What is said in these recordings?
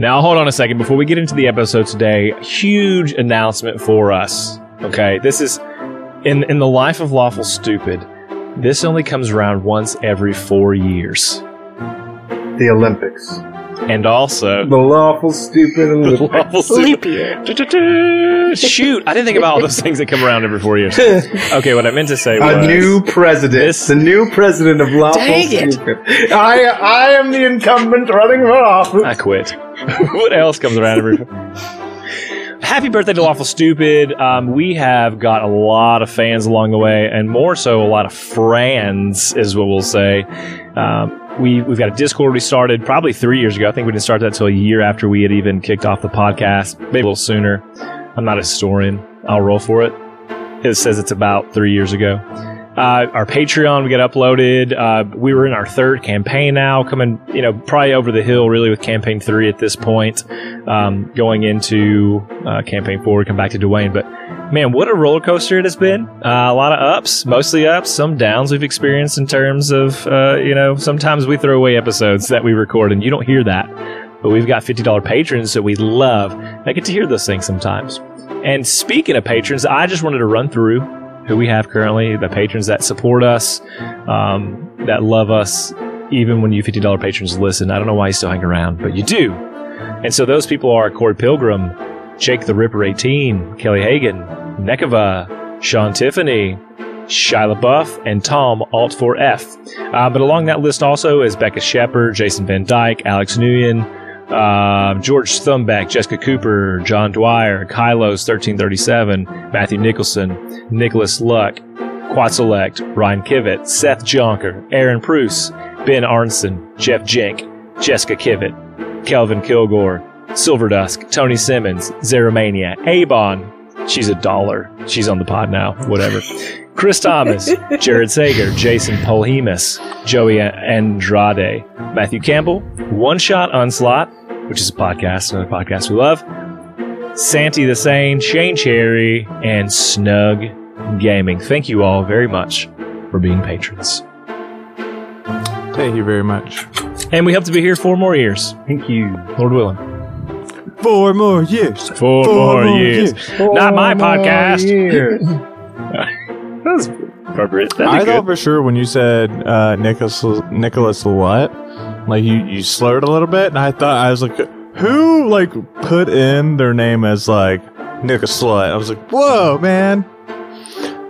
Now, hold on a second. Before we get into the episode today, huge announcement for us. Okay, this is in in the life of lawful stupid. This only comes around once every four years, The Olympics. and also The lawful stupid Olympics. lawful Leap stupid. year. Shoot, I didn't think about all those things that come around every four years. Okay, what I meant to say was A new president. This- the new president of lawful Dang it. stupid. I I am the incumbent running for office. I quit. what else comes around every? Happy birthday to Lawful Stupid. Um, we have got a lot of fans along the way, and more so, a lot of friends, is what we'll say. Um, we, we've got a Discord we started probably three years ago. I think we didn't start that until a year after we had even kicked off the podcast, maybe a little sooner. I'm not a historian. I'll roll for it. It says it's about three years ago. Uh, our Patreon, we got uploaded. Uh, we were in our third campaign now, coming, you know, probably over the hill really with campaign three at this point. Um, going into uh, campaign four, we come back to Dwayne. But man, what a roller coaster it has been. Uh, a lot of ups, mostly ups, some downs we've experienced in terms of, uh, you know, sometimes we throw away episodes that we record and you don't hear that. But we've got $50 patrons that we love. I get to hear those things sometimes. And speaking of patrons, I just wanted to run through who we have currently, the patrons that support us, um, that love us, even when you $50 patrons listen. I don't know why you still hang around, but you do. And so those people are Corey Pilgrim, Jake the Ripper 18, Kelly Hagan, Nekava, Sean Tiffany, Shyla Buff, and Tom Alt 4F. Uh, but along that list also is Becca Shepard, Jason Van Dyke, Alex Nguyen, uh, George Thumbeck, Jessica Cooper, John Dwyer, Kylos 1337, Matthew Nicholson, Nicholas Luck, Quatselect, Ryan Kivett, Seth Jonker, Aaron Pruce, Ben Arnson, Jeff Jenk, Jessica Kivett, Kelvin Kilgore, Silverdusk, Tony Simmons, Zeromania, Avon. She's a dollar. She's on the pod now. Whatever. Chris Thomas, Jared Sager, Jason Polhemus, Joey Andrade, Matthew Campbell, One Shot Onslaught, which is a podcast, another podcast we love, Santi the Sane, Shane Cherry, and Snug Gaming. Thank you all very much for being patrons. Thank you very much. And we hope to be here four more years, Thank you. Lord willing. Four more years. Four, Four more, more years. Not my podcast. Years. That was appropriate. That'd I thought for sure when you said uh, Nicholas Nicholas what, like you you slurred a little bit, and I thought I was like, who like put in their name as like Nick a slut? I was like, whoa, man,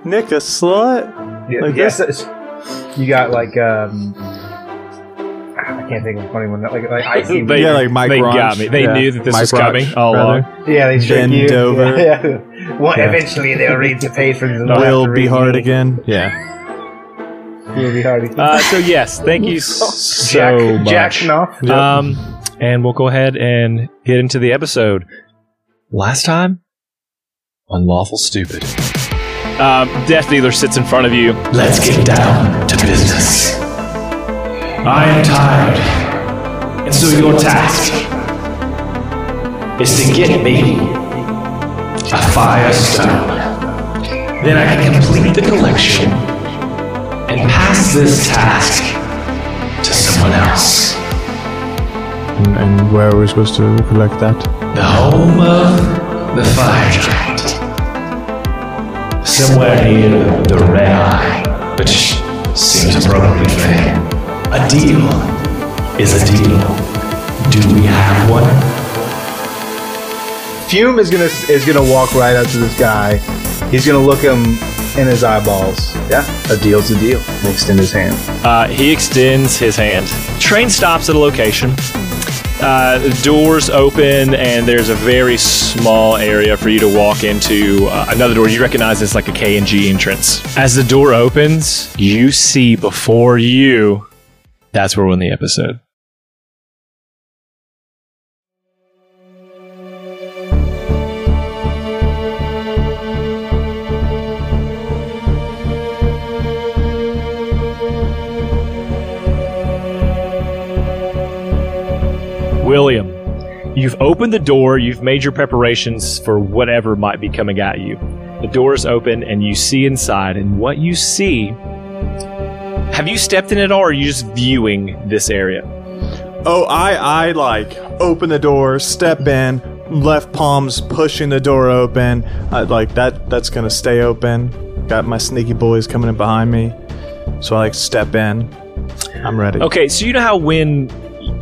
Nick a slut. Yeah, Like yes, it's- you got like um, I can't think of a funny one. Like like icy. They- yeah, like Mike they Ronch. got me. They Yeah. knew that this Mike was coming Ronch, all along. yeah, they trick Bend you. over. Yeah, yeah. Well, Yeah. eventually they'll read the patrons. And they'll Will have to be hard me. again. Yeah. Will be hard again. Uh, so yes, thank you so Jack, much. Jack Knopf. Yep. Um, and we'll go ahead and get into the episode. Last time, unlawful stupid. Um, Death Dealer sits in front of you. Let's get down to business. I am tired, and so your task is to get me a firestone. Then I can complete the collection and pass this task to someone else. And, and where are we supposed to collect that? The home of the fire giant. Somewhere near the red eye, which seems appropriate for him. A deal is a deal. Do we have one? Fume is gonna is gonna walk right up to this guy. He's gonna look him in his eyeballs. Yeah, a deal's a deal. And extend his hand. Uh, he extends his hand. Train stops at a location. Uh, doors open, and there's a very small area for you to walk into uh, another door. You recognize it's like a K and G entrance. As the door opens, you see before you. That's where we'll end the episode. You've opened the door, you've made your preparations for whatever might be coming at you. The door is open and you see inside, and what you see. Have you stepped in at all, or are you just viewing this area? Oh, I I like open the door, step in, left palms pushing the door open. I, like that that's gonna stay open. Got my sneaky boys coming in behind me, so I like step in. I'm ready. Okay, so you know how when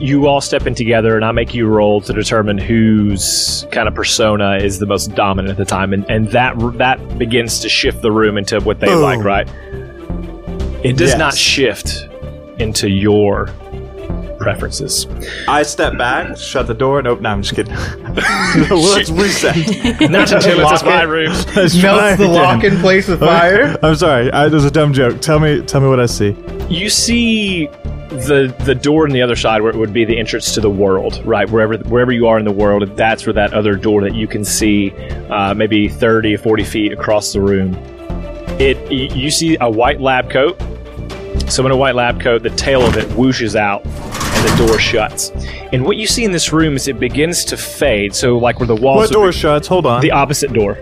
you all step in together and I make you roll to determine whose kind of persona is the most dominant at the time, and, and that that begins to shift the room into what they Boom. like, right? It does Yes. not shift into your preferences. I step back, shut the door, and open. No, I'm just kidding. Let's reset. Not until it's my room. Let's Melts the again. lock in place with fire. I'm sorry. I, there's a dumb joke. Tell me, tell me what I see. You see the the door on the other side where it would be the entrance to the world, right? Wherever wherever you are in the world, that's where that other door that you can see, uh, maybe 30 or 40 feet across the room. It you see a white lab coat. So in a white lab coat, the tail of it whooshes out and the door shuts. And what you see in this room is it begins to fade. So like where the walls What door be- shuts? Hold on. the opposite door.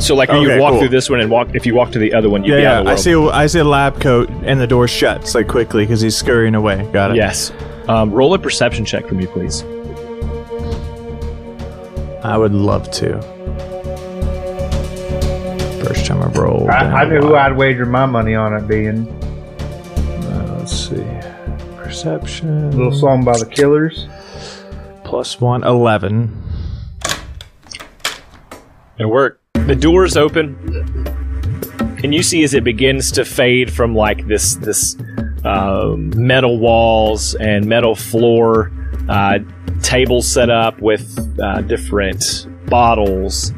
So like when you walk cool. through this one and walk if you walk to the other one, you'd yeah, be out yeah. of the I see. A, I see a lab coat, and the door shuts like quickly because he's scurrying away. Got it. Yes. Um, roll a perception check for me, please. I would love to. First time I've rolled. I, in I a knew who. I'd wager my money on it being. Uh, let's see. Perception. Little song by the Killers. plus one. Eleven. It worked. The doors open, and you see as it begins to fade from like this this um, metal walls and metal floor, uh, tables set up with uh, different bottles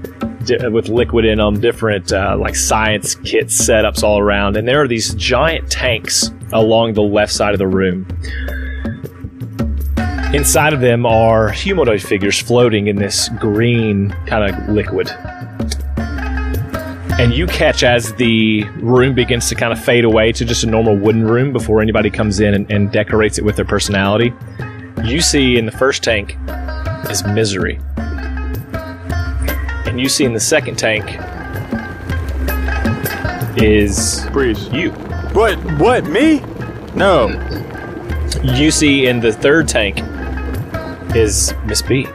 di- with liquid in them, different uh, like science kit setups all around, and there are these giant tanks along the left side of the room. Inside of them are humanoid figures floating in this green kind of liquid. And you catch as the room begins to kind of fade away to just a normal wooden room before anybody comes in and, and decorates it with their personality. You see in the first tank is misery. And you see in the second tank is Breeze. you. What? What? Me? No. You see in the third tank is Miss B.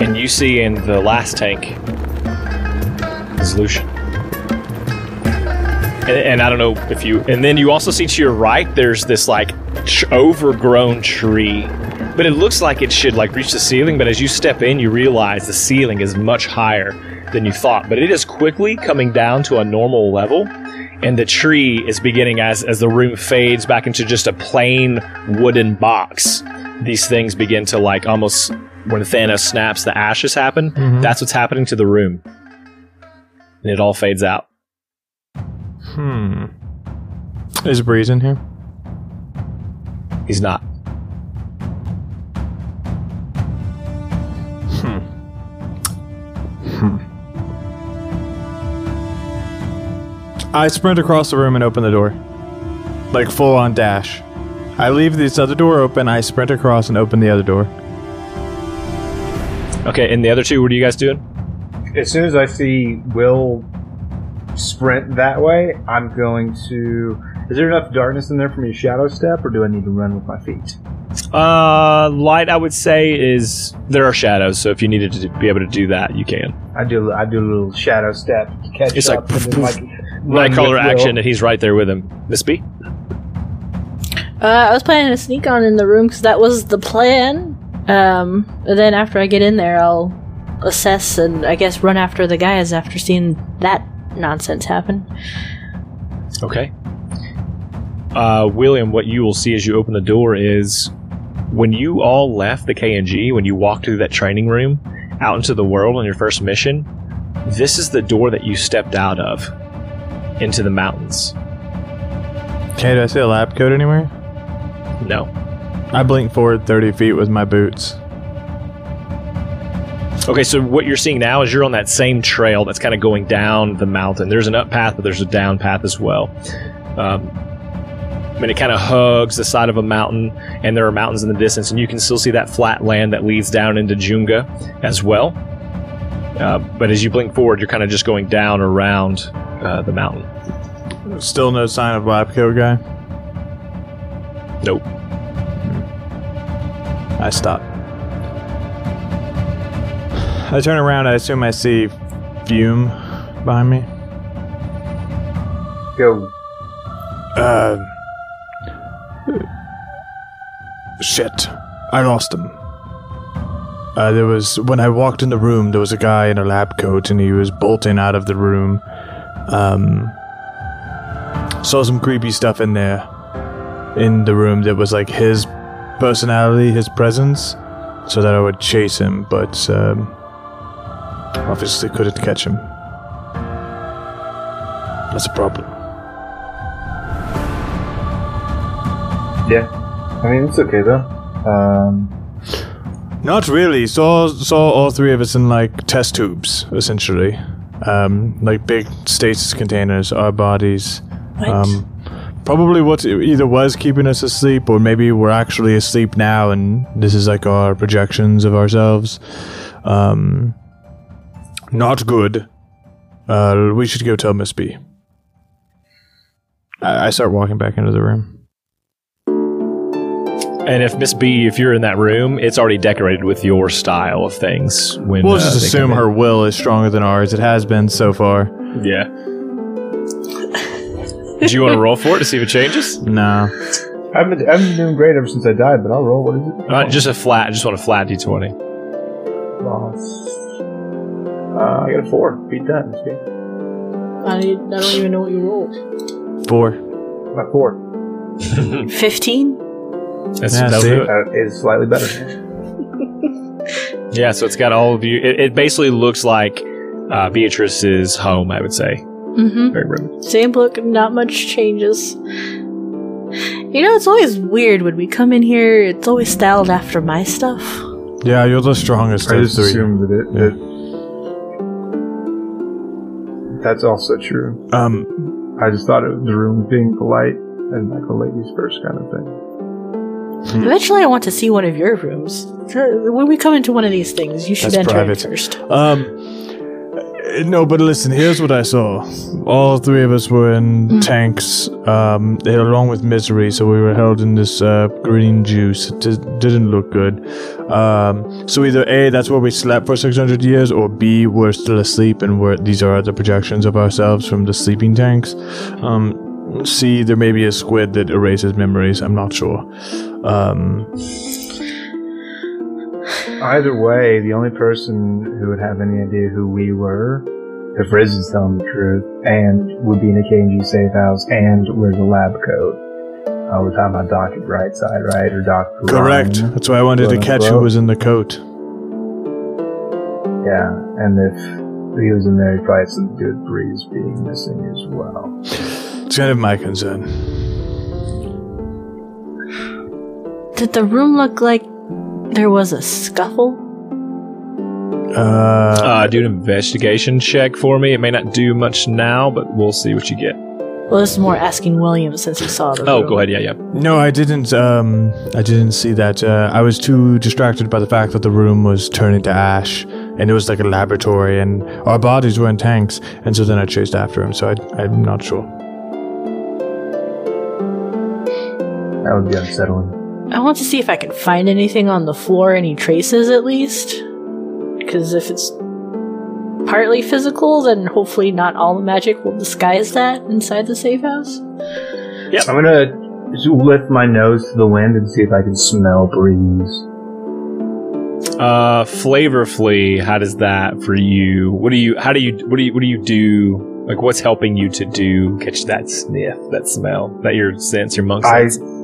And you see in the last tank is Lucian. And, and I don't know if you. And then you also see to your right, there's this like tr- overgrown tree. But it looks like it should like reach the ceiling. But as you step in, you realize the ceiling is much higher than you thought. But it is quickly coming down to a normal level and the tree is beginning as as the room fades back into just a plain wooden box. These things begin to like almost when Thanos snaps, the ashes happen. Mm-hmm. That's what's happening to the room, and it all fades out. Hmm. Is Breeze in here? He's not. Hmm. Hmm. I sprint across the room and open the door. Like full on dash. I leave this other door open, I sprint across and open the other door. Okay, and the other two, what are you guys doing? As soon as I see Will sprint that way, I'm going to. Is there enough darkness in there for me to shadow step, or do I need to run with my feet? Uh, light, I would say, is there are shadows. So if you needed to be able to do that, you can. I do. I do a little shadow step to catch It's like up. and then, like run Nightcrawler Will. action, and he's right there with him. Miss B. Uh, I was planning to sneak on in the room because that was the plan. Um, and then after I get in there, I'll assess and I guess run after the guys after seeing that nonsense happen. Okay. Uh, William, what you will see as you open the door is when you all left the KNG, when you walked through that training room out into the world on your first mission, this is the door that you stepped out of into the mountains. Okay, do I see a lab coat anywhere? No. I blink forward 30 feet with my boots. Okay, so what you're seeing now is you're on that same trail that's kind of going down the mountain. There's an up path, but there's a down path as well. Um, and it kind of hugs the side of a mountain, and there are mountains in the distance, and you can still see that flat land that leads down into Junga as well. Uh, but as you blink forward, you're kind of just going down around uh, the mountain. Still no sign of coat guy. Nope. I stop. I turn around. I assume I see Fume behind me. Go. Uh. Shit. I lost him. Uh, there was when I walked in the room. There was a guy in a lab coat, and he was bolting out of the room. Um, saw some creepy stuff in there, in the room that was like his personality, his presence, so that I would chase him, but um, obviously couldn't catch him. That's a problem. Yeah. I mean, it's okay though. Um, Not really. Saw saw all three of us in like test tubes, essentially, um, like big stasis containers. Our bodies, What? um, probably what either was keeping us asleep, or maybe we're actually asleep now, and this is like our projections of ourselves. Um, not good. Uh, we should go tell Miss B. I, I start walking back into the room. And if Miss B, if you're in that room, it's already decorated with your style of things. When We'll uh, just they assume her will is stronger than ours. It has been so far. Yeah. Do you want to roll for it to see if it changes? No. I've been, I've been doing great ever since I died, but I'll roll. What is it? Uh, just a flat. I just want a flat d20. Loss. Uh, I got a four. Beat that. Miss B. I, I don't even know what you rolled. Four. Not four. 15? That's, Yeah, that'll see? do it. That is slightly better. Yeah, so it's got all of you. It, it basically looks like uh, Beatrice's home, I would say. Mm-hmm. Very rude. Same look, not much changes. You know, it's always weird when we come in here, it's always styled after my stuff. Yeah, you're the strongest I of just three. assumed that it. Yeah. That, that's also true. Um, I just thought of the room being polite and like a ladies first kind of thing. Hmm. Eventually, I want to see one of your rooms. When we come into one of these things, you should That's enter private. it first. um, no, but listen, here's what I saw. All three of us were in Mm. tanks, um, along with misery, so we were held in this uh, green juice. It di- didn't look good. Um, so either A, that's where we slept for 600 years, or B, we're still asleep and we're, these are the projections of ourselves from the sleeping tanks. Um, C, there may be a squid that erases memories. I'm not sure. Um, Either way, the only person who would have any idea who we were, if Riz is telling the truth, and would be in a KNG safe house, and wears a lab coat. Uh, we're talking about Dr. Brightside, right? Or Dr. correct. Ryan. That's why I wanted to catch who was in the coat. Yeah, and if he was in there, he'd probably have something to do with Breeze being missing as well. It's kind of my concern. Did the room look like there was a scuffle? Uh, Uh, do an investigation check for me. It may not do much now, but we'll see what you get. Well, this is more asking William since he saw the Oh, room. go ahead. Yeah, yeah. no, I didn't. Um, I didn't see that. Uh, I was too distracted by the fact that the room was turning to ash, and it was like a laboratory, and our bodies were in tanks. And so then I chased after him. So I, I'm not sure. That would be unsettling. I want to see if I can find anything on the floor, any traces at least. Because if it's partly physical, then hopefully not all the magic will disguise that inside the safe house. I'm gonna just lift my nose to the wind and see if I can smell Breeze. Uh, flavorfully, how does that for you? What do you? How do you? What do you? What do you do? Like, what's helping you to do catch that sniff, that smell, that your sense, your monk I sense? I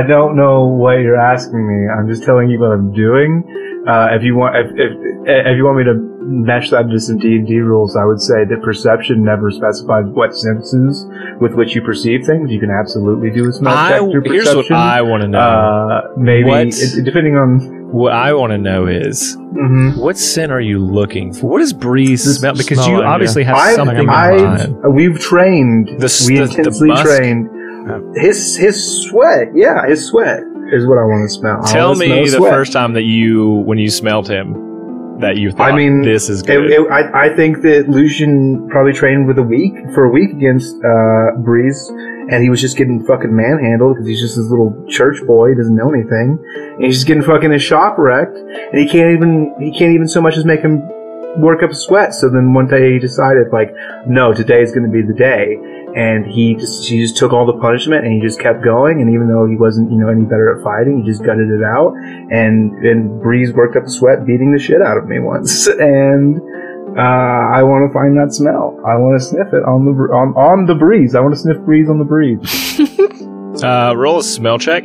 don't know what you're asking me. I'm just telling you what I'm doing. Uh, if you want, if, if if you want me to mesh that into some D and D rules, I would say that perception never specifies what senses with which you perceive things. You can absolutely do a smell I, check through here's perception. what I want to know. uh, maybe What- it, depending on. what I want to know is Mhm. what scent are you looking for? What does breeze smell? Because you obviously have I've, something in I've, mind. we've trained. The we the- the intensely musk? trained. His his sweat, yeah, his sweat is what I want to smell. I Tell wanna me smell the sweat. first time that you, when you smelled him, that you thought, I mean, this is It, good. it, I, I think that Lucian probably trained with a week for a week against uh, Breeze, and he was just getting fucking manhandled because he's just this little church boy, he doesn't know anything, and he's just getting fucking his shop wrecked, and he can't even he can't even so much as make him work up a sweat. So then one day he decided like, no, today is going to be the day, and he just he just took all the punishment and he just kept going, and even though he wasn't you know any better at fighting, he just gutted it out, and and Breeze worked up a sweat beating the shit out of me once, and. Uh, I want to find that smell. I want to sniff it on the br- on on the breeze. I want to sniff breeze on the breeze. Uh, roll a smell check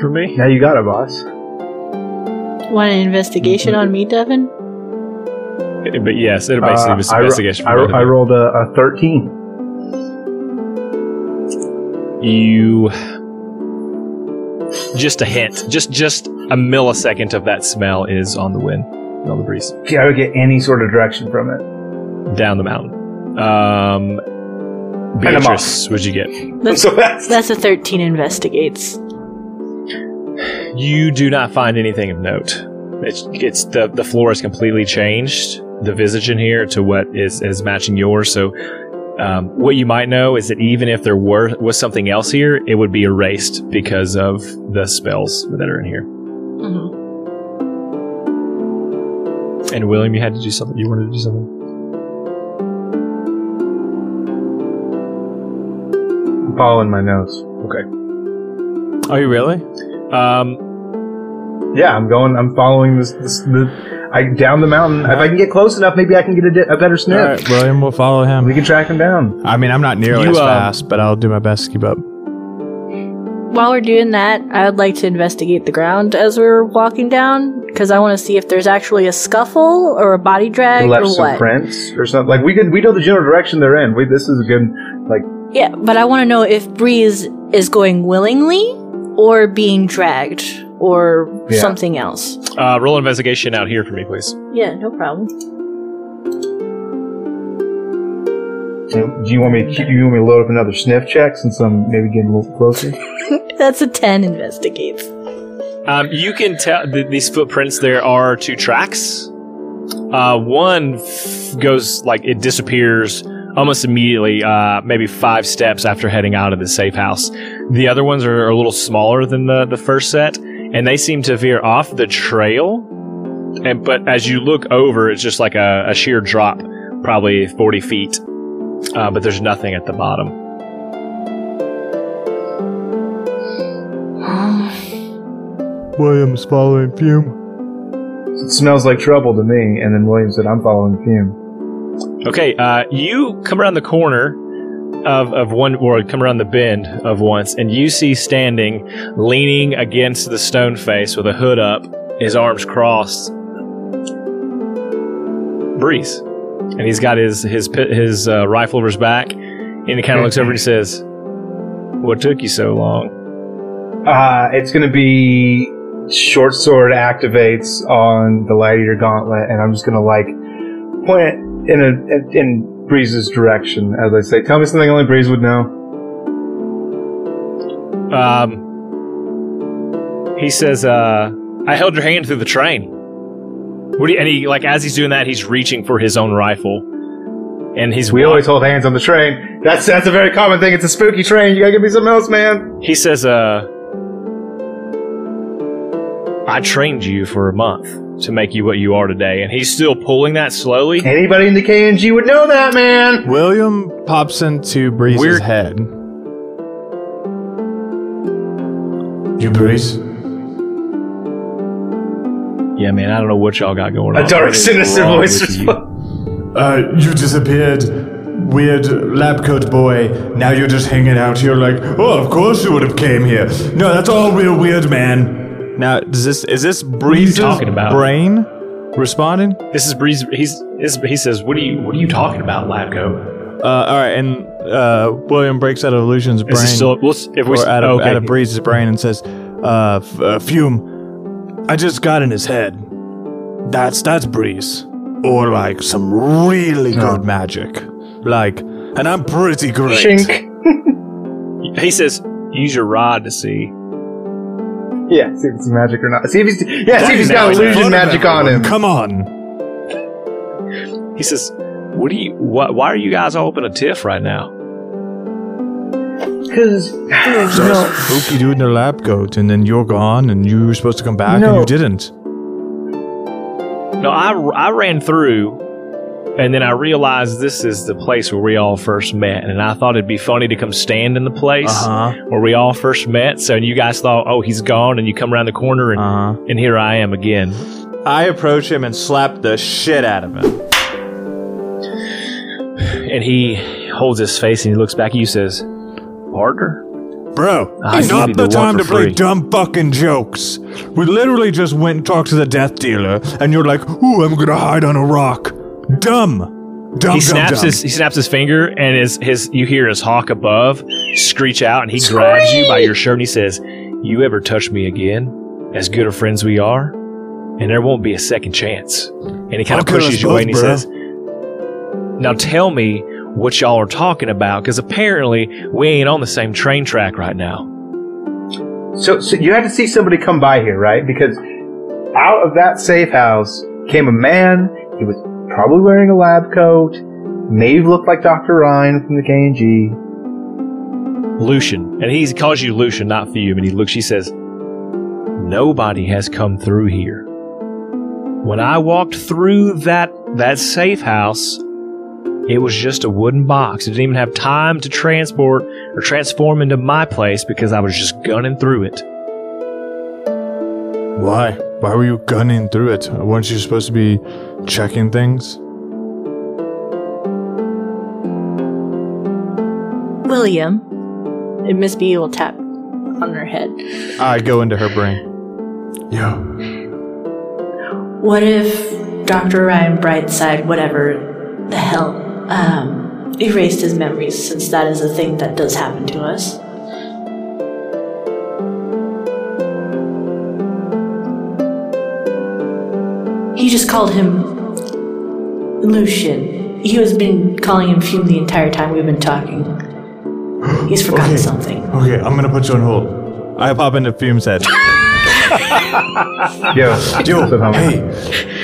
for me. Now you got it, boss. Want an investigation on me, Devin? But yes, it'll basically be Uh, I, ro- investigation. I, for ro- I of you. rolled a, a thirteen. You just a hint, just just a millisecond of that smell is on the wind, on the breeze, Okay, I get any sort of direction from it. down the mountain. Um, And a Beatrice, what'd you get? That's, So that's that's a 13 investigates. You do not find anything of note. It's, it's the the floor is completely changed. The visage in here to what is is matching yours. So, um, what you might know is that even if there were was something else here, it would be erased because of the spells that are in here. Mhm. And William, you had to do something. You wanted to do something. I'm following my nose. Okay. Are you really? Um, Yeah, I'm going. I'm following this. this the, I down the mountain. If I can get close enough, maybe I can get a, di- a better All sniff. right, William, we'll follow him. We can track him down. I mean, I'm not nearly You, as um, fast, but I'll do my best to keep up. While we're doing that, I would like to investigate the ground as we're walking down because I want to see if there's actually a scuffle or a body drag left or some what. prints or something. Like we could. We know the general direction they're in. We, this is a good. Like Yeah, but I want to know if Breeze is going willingly or being dragged or Yeah. something else. uh, roll an investigation out here for me, please. Yeah, no problem. do you want me? To, you want me to load up another sniff check since I'm maybe getting a little closer? That's a 10 investigates. Um, you can tell th- these footprints. There are two tracks. Uh, one f- goes like it disappears almost immediately, uh, maybe five steps after heading out of the safe house. The other ones are a little smaller than the, the first set, and they seem to veer off the trail. And but as you look over, it's just like a, a sheer drop, probably forty feet. Uh, but there's nothing at the bottom. William's following Fume. It smells like trouble to me. And then William said, "I'm following Fume." Okay, uh, you come around the corner of, of one, or come around the bend of once, and you see standing, leaning against the stone face with a hood up, his arms crossed, Breeze, and he's got his his his uh, rifle over his back, and he kind of looks over and he says, "What took you so long?" Uh, it's going to be short sword activates on the light eater gauntlet, and I'm just going to like point in a in Breeze's direction as I say, "Tell me something only Breeze would know." Um, he says, uh, "I held your hand through the train." What do you, and he like as he's doing that, he's reaching for his own rifle, and he's We wa- always hold hands on the train. That's that's a very common thing. It's a spooky train. You gotta give me something else, man. He says, "Uh, I trained you for a month to make you what you are today," and he's still pulling that slowly. Anybody in the KNG would know that, man. William pops into Breeze's Weird- head. You Breeze? Yeah, man, I don't know what y'all got going on. A dark, sinister voice. you? Uh, you disappeared. Weird lab coat boy. Now you're just hanging out here like, oh, of course you would have came here. No, that's all real weird, man. Now, is this is this Breeze's talking about? brain responding? This is Breeze. He's is, he says, "What are you What are you talking about, Labco?" Uh, all right, and uh, William breaks out of Illusion's brain. Is this still? Well, if we or out of, okay. out of Breeze's brain and says, uh, F- uh, Fume, I just got in his head. That's that's Breeze. Or like some really good magic. Like, and I'm pretty great. Shink. he says, "Use your rod to see." Yeah, see if it's magic or not. See if he's yeah, see if he's Now got illusion magic on him. Come on. He says, "What do you? Why, why are you guys all up in a tiff right now?" because no, Spooky dude in the lab coat, and then you're gone, and you were supposed to come back, and you didn't. No, I, I ran through, and then I realized this is the place where we all first met, and I thought it'd be funny to come stand in the place Uh where we all first met. So you guys thought, oh, he's gone, and you come around the corner, and. Uh huh. and here I am again. I approach him and slap the shit out of him. And he holds his face and he looks back at you, and says, "Partner." Bro, I not the the time to for play dumb fucking jokes. We literally just went and talked to the death dealer, and you're like, "Ooh, I'm gonna hide on a rock." Dumb, dumb, he snaps dumb. his he snaps his finger and his his you hear his hawk above screech out and he grabs you by your shirt and he says, "You ever touch me again, as good of friends we are, and there won't be a second chance." And he kind of pushes you away and he bro. says, "Now tell me what y'all are talking about, because apparently we ain't on the same train track right now." So, so you had to see somebody come by here, right? Because out of that safe house came a man. He was probably wearing a lab coat. Maybe looked like Dr. Ryan from the K&G. Lucian, and he calls you Lucian, not Fume, and he looks, she says, Nobody has come through here. When I walked through that that safe house, it was just a wooden box. It didn't even have time to transport or transform into my place because I was just gunning through it. Why? Why were you gunning through it? Weren't you supposed to be checking things? William. And Miss B will tap on her head. I go into her brain. Yeah. What if Dr. Ryan Brightside, whatever the hell, um, erased his memories since that is a thing that does happen to us? He just called him Lucian. He has been calling him Fume the entire time we've been talking. He's forgotten Okay. something. okay, I'm gonna put you on hold. I pop into Fume's head. Yo, Yo, so how- hey,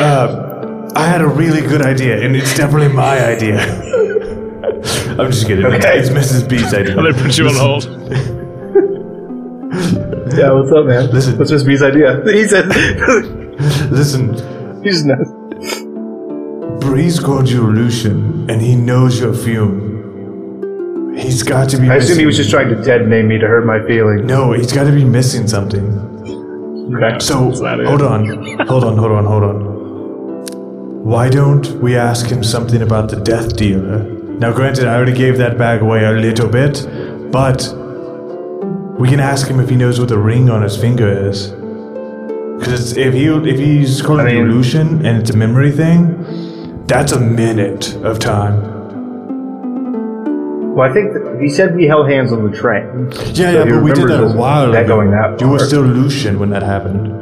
uh, I had a really good idea, and it's definitely my idea. I'm just kidding. It's- Okay. It's Mrs. B's idea. I'm gonna put you on hold. Yeah, what's up, man? Listen. What's Mrs. B's idea? He said, Listen, he just knows. Breeze called you Lucian, and he knows you're Fume. He's got to be. I assume he was just trying to detonate me to hurt my feelings. No, he's got to be missing something. Okay. So that it? hold on, hold on, hold on, hold on. Why don't we ask him something about the death dealer? Now, granted, I already gave that bag away a little bit, but we can ask him if he knows what the ring on his finger is. Because if he if he's calling I you mean- Lucian and it's a memory thing, that's a minute of time. Well, I think he said we held hands on the train. Yeah, So yeah, but we did that a while that ago. going that You were still Lucian when that happened.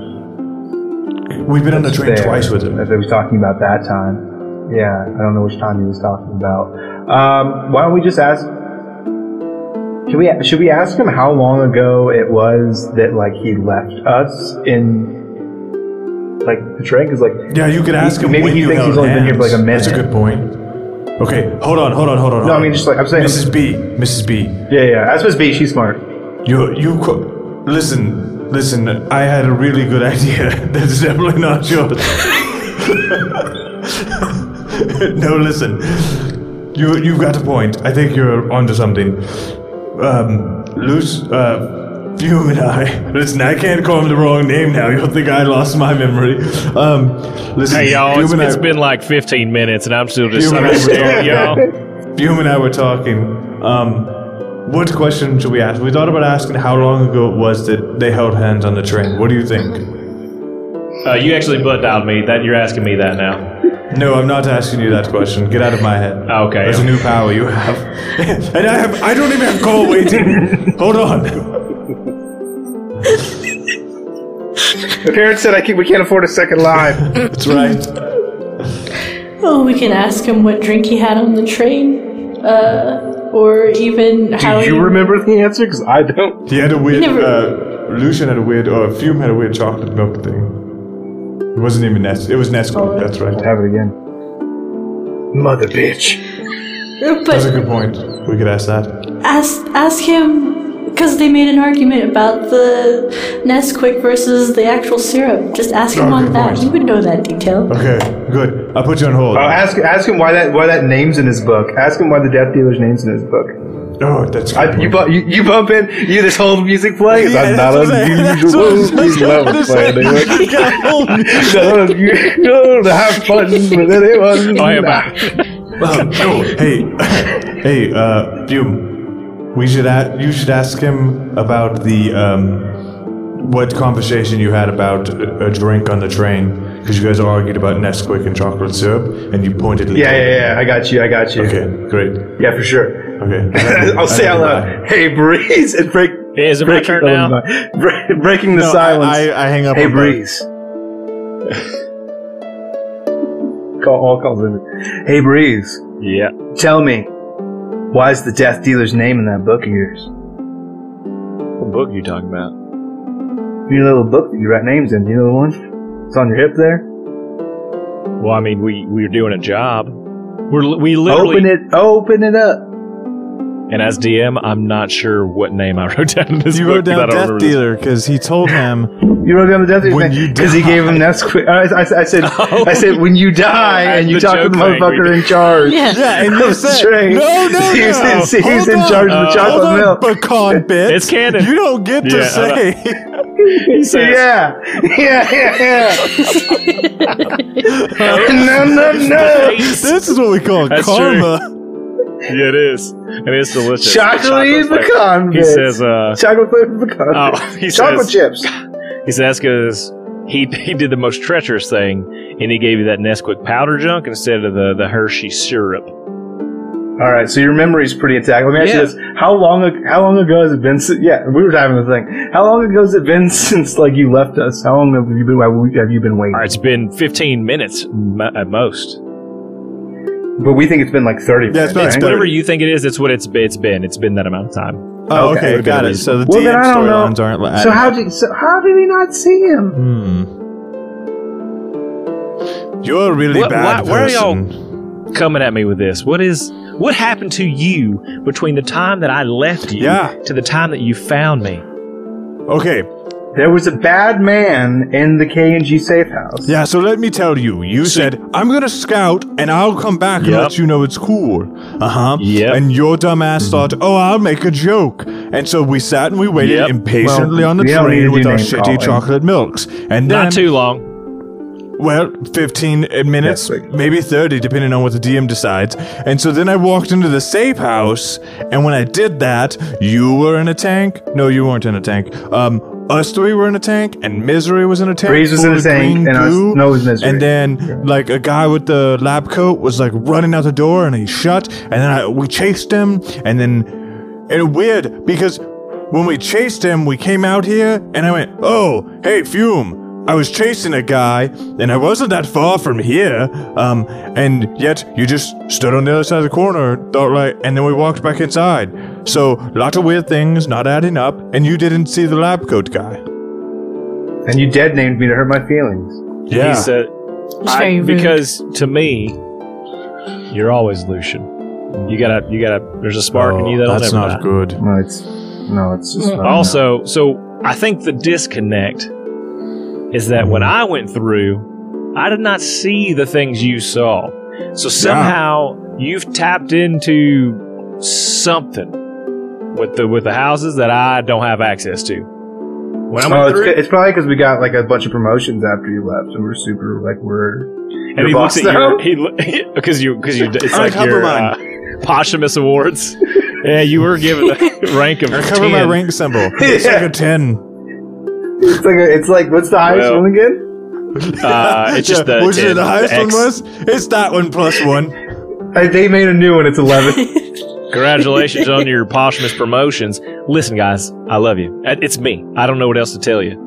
We've been on the train there, twice with him. If he was talking about that time. Yeah, I don't know which time he was talking about. Um, why don't we just ask? Should we should we ask him how long ago it was that like he left us in like the train? Because like Yeah, you could ask him. maybe he you thinks he's only been here for, like, a minute. That's a good point. Okay, hold on, hold on, hold on. hold no, I on. mean just like I'm saying. Mrs. B, Mrs. B, Yeah, yeah. That's Miss B. She's smart. you you qu- listen, listen. I had a really good idea. That's definitely not yours. no, listen. You you've got a point. I think you're onto something. Um, Luce, uh, Fume and I. Listen, I can't call him the wrong name now. You'll think I lost my memory. Um, listen, Hey y'all, it's, I- it's been like 15 minutes and I'm still just You I'm just remember- staring y'all. Fume and I were talking. Um, what question should we ask? We thought about asking how long ago it was that they held hands on the train. What do you think? Uh, you actually butt dialed me. That you're asking me that now. No, I'm not asking you that question. Get out of my head. Okay. There's a new power you have, and I have. I don't even have call waiting. Hold on. The parents said I can, we can't afford a second line. That's right. Oh, we can ask him what drink he had on the train, uh, or even how Do he you remember the answer? Because I don't. He had a weird. Never- Uh, Lucian had a weird. Or Fume had a weird chocolate milk thing. It wasn't even Nest. It was Nesquik. Oh. That's right. Have it again. Mother bitch. That's a But good point. We could ask that. ask ask him because they made an argument about the Nesquik versus the actual syrup. Just ask him Oh, on that. point. He would know that detail. Okay, good. I'll put you on hold. Oh, ask ask him why that why that name's in his book. Ask him why the Death Dealer's name's in his book. oh, that's good. I, you, bu- you you bump in you this whole music playing. Yeah, I'm not that's what I'm- unusual. what I'm You love it playing. You got hold me. Not to have fun with anyone. Oh, yeah, back. Um, oh, hey, hey, uh, Fume. We should a- you should ask him about the um, what conversation you had about a, a drink on the train because you guys argued about Nesquik and chocolate syrup, and you pointedly. Yeah, yeah, yeah. I got you. I got you. Okay, great. Yeah, for sure. Okay. I'll say out loud. Hey, Breeze, and break. Is it my breaking- turn now? Bre- breaking the No, silence. I, I, I hang up. hey, on both. Breeze. Call all calls in. Hey, Breeze. Yeah. Tell me, why is the Death Dealer's name in that book of yours? What book are you talking about? You know the little book that you write names in. You know the one? It's on your hip there. Well, I mean, we we're doing a job. We're we literally Open it. Open it up. And as DM, I'm not sure what name I wrote down in this You book. wrote 'cause I down don't Death remember this. Dealer because he told him You wrote down the Death Dealer's When you because he gave him Nesquik. I, I, I said, Oh. I said, when you die and you the talk to the joke thing. motherfucker in charge. Yeah. Yeah, and you Of the said train. no, no, He's no. in- he's Hold in on. charge of the Uh, chocolate Hold milk. on, pecan bits. It's canon. You don't get to Yeah, I know. say. He says, Yeah, yeah, yeah, yeah. no, no, no. this is what we call That's karma. Yeah, it is, and it's delicious. Chocolate flavor. pecan He bits. says, uh, chocolate flavored pecan. oh, he chocolate says, chips. he says because he he did the most treacherous thing, and he gave you that Nesquik powder junk instead of the the Hershey syrup. All right, so your memory's pretty intact. Let me ask Yeah. you this: How long? How long ago has it been? Since, yeah, we were having the thing. How long ago has it been since like you left us? How long have you been? Have you been waiting? All right, it's been 15 minutes mo- at most. But we think it's been like thirty. Yeah, it's minutes, been right? Whatever you think it is, it's what it's it's been. It's been that amount of time. Oh, Okay, okay, got it. So the Well, then DM I don't know. storylines aren't. li- So how did so how did we not see him? Hmm. You're a really What- bad why- where are y'all- person. Coming at me with this, what is what happened to you between the time that I left you Yeah. to the time that you found me? Okay, There was a bad man in the K and G safe house. yeah. So let me tell you. You said I'm gonna scout and I'll come back and Yep. let you know it's cool. Uh huh. Yep. And your dumbass thought, oh, I'll make a joke. And so we sat and we waited Yep. impatiently Well, on the we don't need train to with our name shitty calling. chocolate milks. And then Not too long. Well, 15 minutes, Yes, like- maybe 30, depending on what the DM decides. And so then I walked into the safe house, and when I did that, you were in a tank. No, you weren't in a tank. Um, us three were in a tank, and Misery was in a tank. Breeze was in a tank, and us- goo. no, was Misery. And then, like, a guy with the lab coat was, like, running out the door, and he shut, and then I, we chased him, and then, and weird, because when we chased him, we came out here, and I went, oh, hey, Fume. I was chasing a guy, and I wasn't that far from here. Um, and yet you just stood on the other side of the corner, thought right, and then we walked back inside. So, lots of weird things not adding up, and you didn't see the lab coat guy. And you dead named me to hurt my feelings. Yeah. He said, I- because to me, you're always Lucian. You gotta, you gotta. There's a spark in you that'll Oh, that's never not die. good. No, it's no, it's just not Also, so I think the disconnect is that when I went through, I did not see the things you saw. So somehow you've tapped into something with the with the houses that I don't have access to. When I Oh, went it's, through, it's probably because we got like a bunch of promotions after you left, and we're super like we're. and your he looks at now? you, he because you because you it's I like cover your mine. uh, posthumous awards. Yeah, you were given a rank of I cover my rank symbol. It's like a 10. It's like a, it's like what's the highest Well, one again? Uh, it's just the Which is the highest one was? It's that one plus one. They made a new one. It's eleven. Congratulations on your posthumous promotions. Listen, guys, I love you. Uh, It's me. I don't know what else to tell you.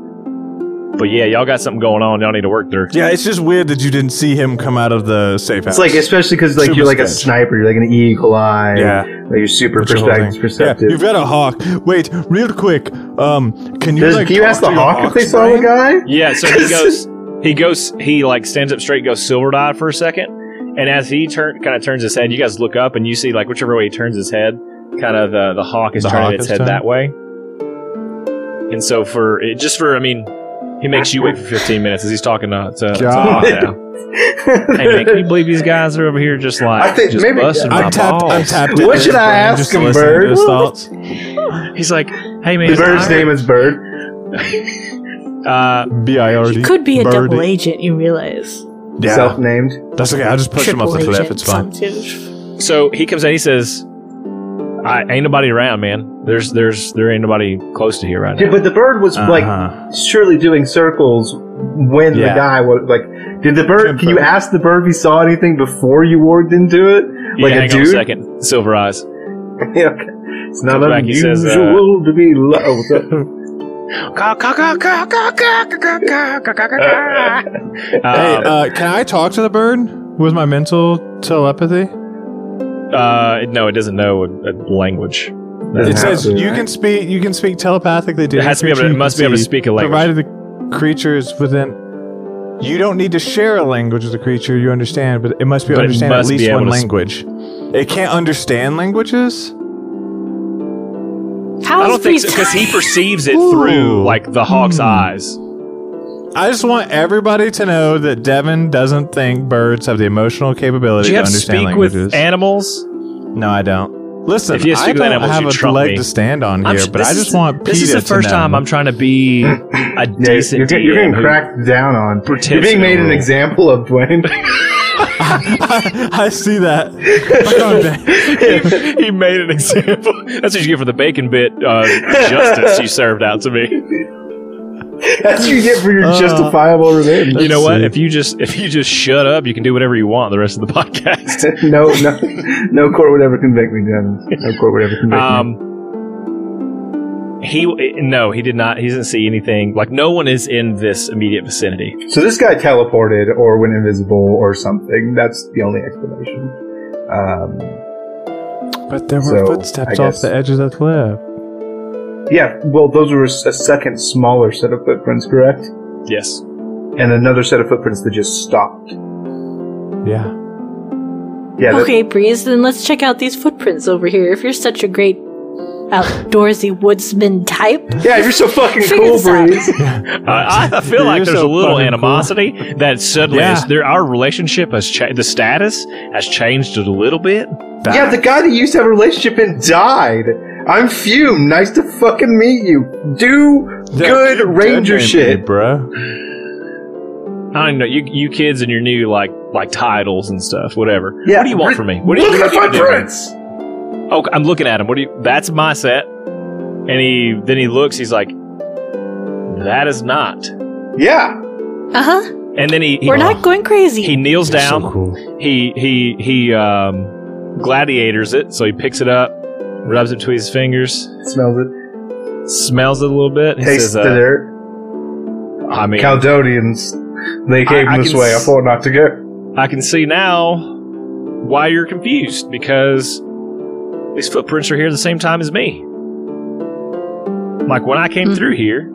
But yeah, y'all got something going on. Y'all need to work through. Yeah, it's just weird that you didn't see him come out of the safe house. It's like especially because like Super you're like a sniper. You're like an eagle eye. Yeah. Like you're super That's your whole perspective. perceptive. Yeah, you've got a hawk. Wait, real quick. Um, can you Does, like can you ask the hawk if they saw the guy? Yeah, so he goes, he goes, he like stands up straight, goes silver eyed for a second, and as he turn, kind of turns his head, you guys look up and you see like whichever way he turns his head, kind of the the hawk is The turning hawk its head turning? that way, And so for it, just for I mean, he makes you wait for 15 minutes as he's talking to. to, to God. Octa. hey man, can you believe these guys are over here just like I think just maybe- busting my I'm tapped. I'm tapped. What should I ask him, listen Bird? his thoughts. He's like, hey man, The bird's I- name is Bird. Uh, B I R D. Could be a Birdie. double agent, you realize. Yeah, Self-named. that's okay. I'll just push him Triple off the cliff. It's fine. so he comes in, he says, I ain't nobody around, man. There's there's there ain't nobody close to here right Yeah, now. but the bird was Uh-huh. like surely doing circles when the guy was like. Did the bird? Can you ask the bird if he saw anything before you walked into it? Yeah, Like hang a on a dude. second. Silver eyes. Yeah, okay. It's not Comes back, he says, uh, unusual to be low. Hey, Um, uh, can I talk to the bird with my mental telepathy? uh, no, it doesn't know a, a language. Doesn't It have says to, you right? can speak. You can speak telepathically to It has to be able to- creature it you must can be able to see, speak a language. provided the creature is within. You don't need to share a language with the creature you understand, but it must be able But to understand at must be least able one to s- language. It can't understand languages. How I don't think so because he perceives it Ooh. through like the hawk's Hmm. eyes. I just want everybody to know that Devin doesn't think birds have the emotional capability Do you to have to understand speak languages. with animals? no, I don't. Listen, If you I don't animals, have you a trump leg me. to stand on I'm here, but this I is- just want This is the first time I'm trying to be a Yeah, decent you're, get- you're getting who- cracked down on. You're being made an example of, Dwayne. I see that. he made an example. That's what you get for the bacon bit uh, justice you served out to me. That's what you get for your Uh, justifiable revenge. You know what? If you just if you just shut up, you can do whatever you want the rest of the podcast. no, no, no court would ever convict me, Devin. No court would ever convict me. Um, he no, he did not. He doesn't see anything. Like no one is in this immediate vicinity. So this guy teleported or went invisible or something. That's the only explanation. Um, But there were So, footsteps off the edge of the cliff. Yeah, well, those were a second smaller set of footprints, correct? Yes. And another set of footprints that just stopped. Yeah. Yeah, that- Okay, Breeze, then let's check out these footprints over here. If you're such a great outdoorsy woodsman type, yeah. You're so fucking cool. Breeze. Uh, I, I feel like You're there's so a little fucking animosity that suddenly Yeah. is, there, our relationship has changed. The status has changed a little bit. Yeah, the guy that used to have a relationship and died. I'm Fume. Nice to fucking meet you. Do good ranger shit. bro. I don't know you you kids and your new like like titles and stuff. Whatever. Yeah, what do you want re- from me? What do you Look at what the do you do? footprints. Oh, I'm looking at him. What do you? That's my set. And he then he looks. He's like, that is not. Yeah. uh huh. And then he he, We're not going crazy. he kneels down. So cool. He he he um gladiators it. So he picks it up, rubs it between his fingers, Smells it. smells it a little bit. He Tastes says, the uh, dirt. I mean, Caldonians. They came I- I this can way. I s- thought not to go. I can see now why you're confused because these footprints are here the same time as me. Like when I came Hmm. through here,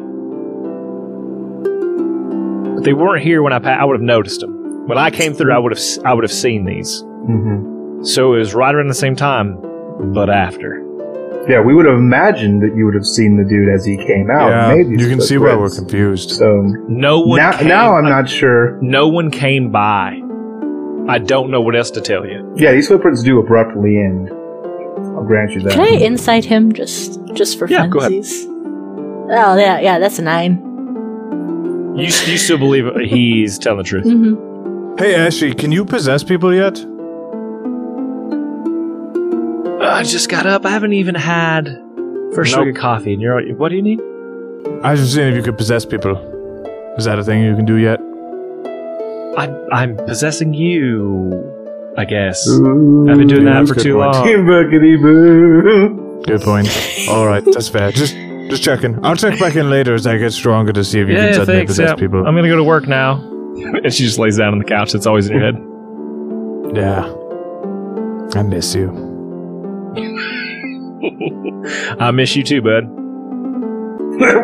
but they weren't here when I pa- I would have noticed them. When I came through, I would have s- I would have seen these. hmm So it was right around the same time, but after. Yeah, we would have imagined that you would have seen the dude as he came out. Yeah, and you can see why we're confused. So No one. now, came, now I'm not sure. No one came by. I don't know what else to tell you. Yeah, these footprints do abruptly end. I'll grant you that. Can I insight him just just for Yeah, go ahead. funsies? Oh yeah, yeah, that's a nine. You you still believe he's telling the truth? Mm-hmm. Hey, Ashley, can you possess people yet? I just got up. I haven't even had first Nope. swig of coffee. And you're what do you need? I was just saying if you could possess people. Is that a thing you can do yet? I, I'm possessing you. I guess. Ooh, I've been doing that that's for a good too point. long. Buckety boo. Good point. All right, that's fair. Just, just checking. I'll check back in later as I get stronger to see if you can suddenly possess people. I'm gonna go to work now. and she just lays down on the couch. That's always in your head. yeah, I miss you. I miss you too, bud.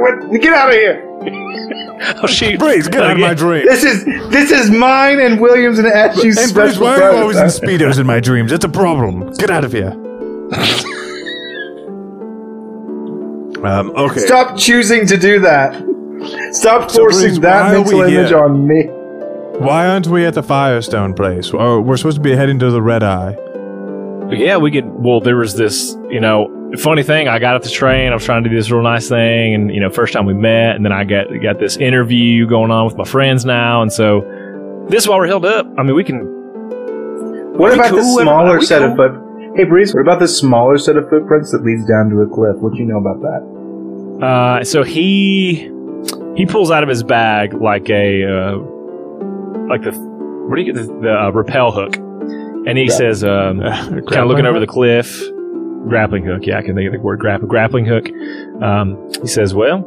what? Get out of here! Oh shoot! Breeze, get out of my dream. This is this is mine and Williams and Ashley's Hey, special Breeze, why are you always in speedos in my dreams? It's a problem. Get out of here. Um, okay. Stop choosing to do that. Stop So, forcing Breeze, that mental image here? on me. Why aren't we at the Firestone place? Oh, we're supposed to be heading to the Red Eye. Yeah, we could. Well, there was this, you know, funny thing. I got off the train. I was trying to do this real nice thing, and you know, first time we met, and then I got got this interview going on with my friends now, and so this while we're held up. I mean, we can. What about the cool? Are smaller set cool? of foot? Hey, Breeze. What about the smaller set of footprints that leads down to a cliff? What do you know about that? Uh, so he he pulls out of his bag like a uh, like the where do you get the, the uh, rappel hook, and he Yeah. says, um, kind of looking over the cliff, grappling hook. Yeah, I can think of the word grappling grappling hook. Um, he says, "Well,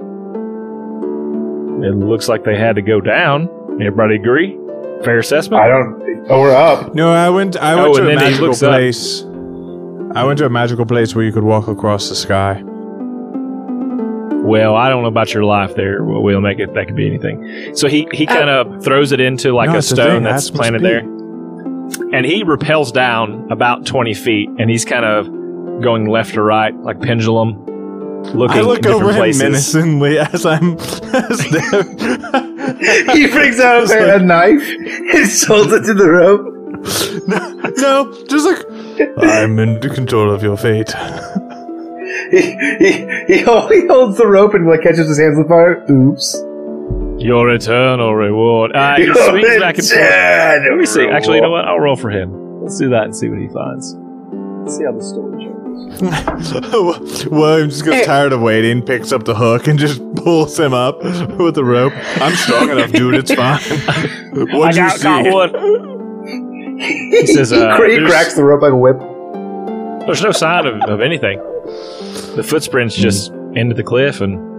it looks like they had to go down. Everybody agree? Fair assessment." I don't. Oh, we're up. No, I went. I Oh, went to and a then he magical looks up. place. I went to a magical place where you could walk across the sky. Well, I don't know about your life there. Well, we'll make it. That could be anything. So he he kind of throws it into like No, a it's a stone that's Ask Miss planted P. there, and he repels down about twenty feet, and he's kind of going left to right, like pendulum, looking I look in different over him menacingly as I'm. As he brings out a, a knife and holds it to the rope. no, no just like I'm in control of your fate. He, he, he, he holds the rope and like catches his hands on fire. Oops. Your eternal reward. Uh, he Your swings back and forth. Let me see. Actually, you know what? I'll roll for him. Let's do that and see what he finds. Let's see how the story goes. William just gets tired of waiting, picks up the hook, and just pulls him up with the rope. I'm strong enough, dude. It's fine. What'd you got, see? got one. He, says, he, uh, he cracks the rope like a whip. There's no sign of, of anything. The footprints just into the cliff, and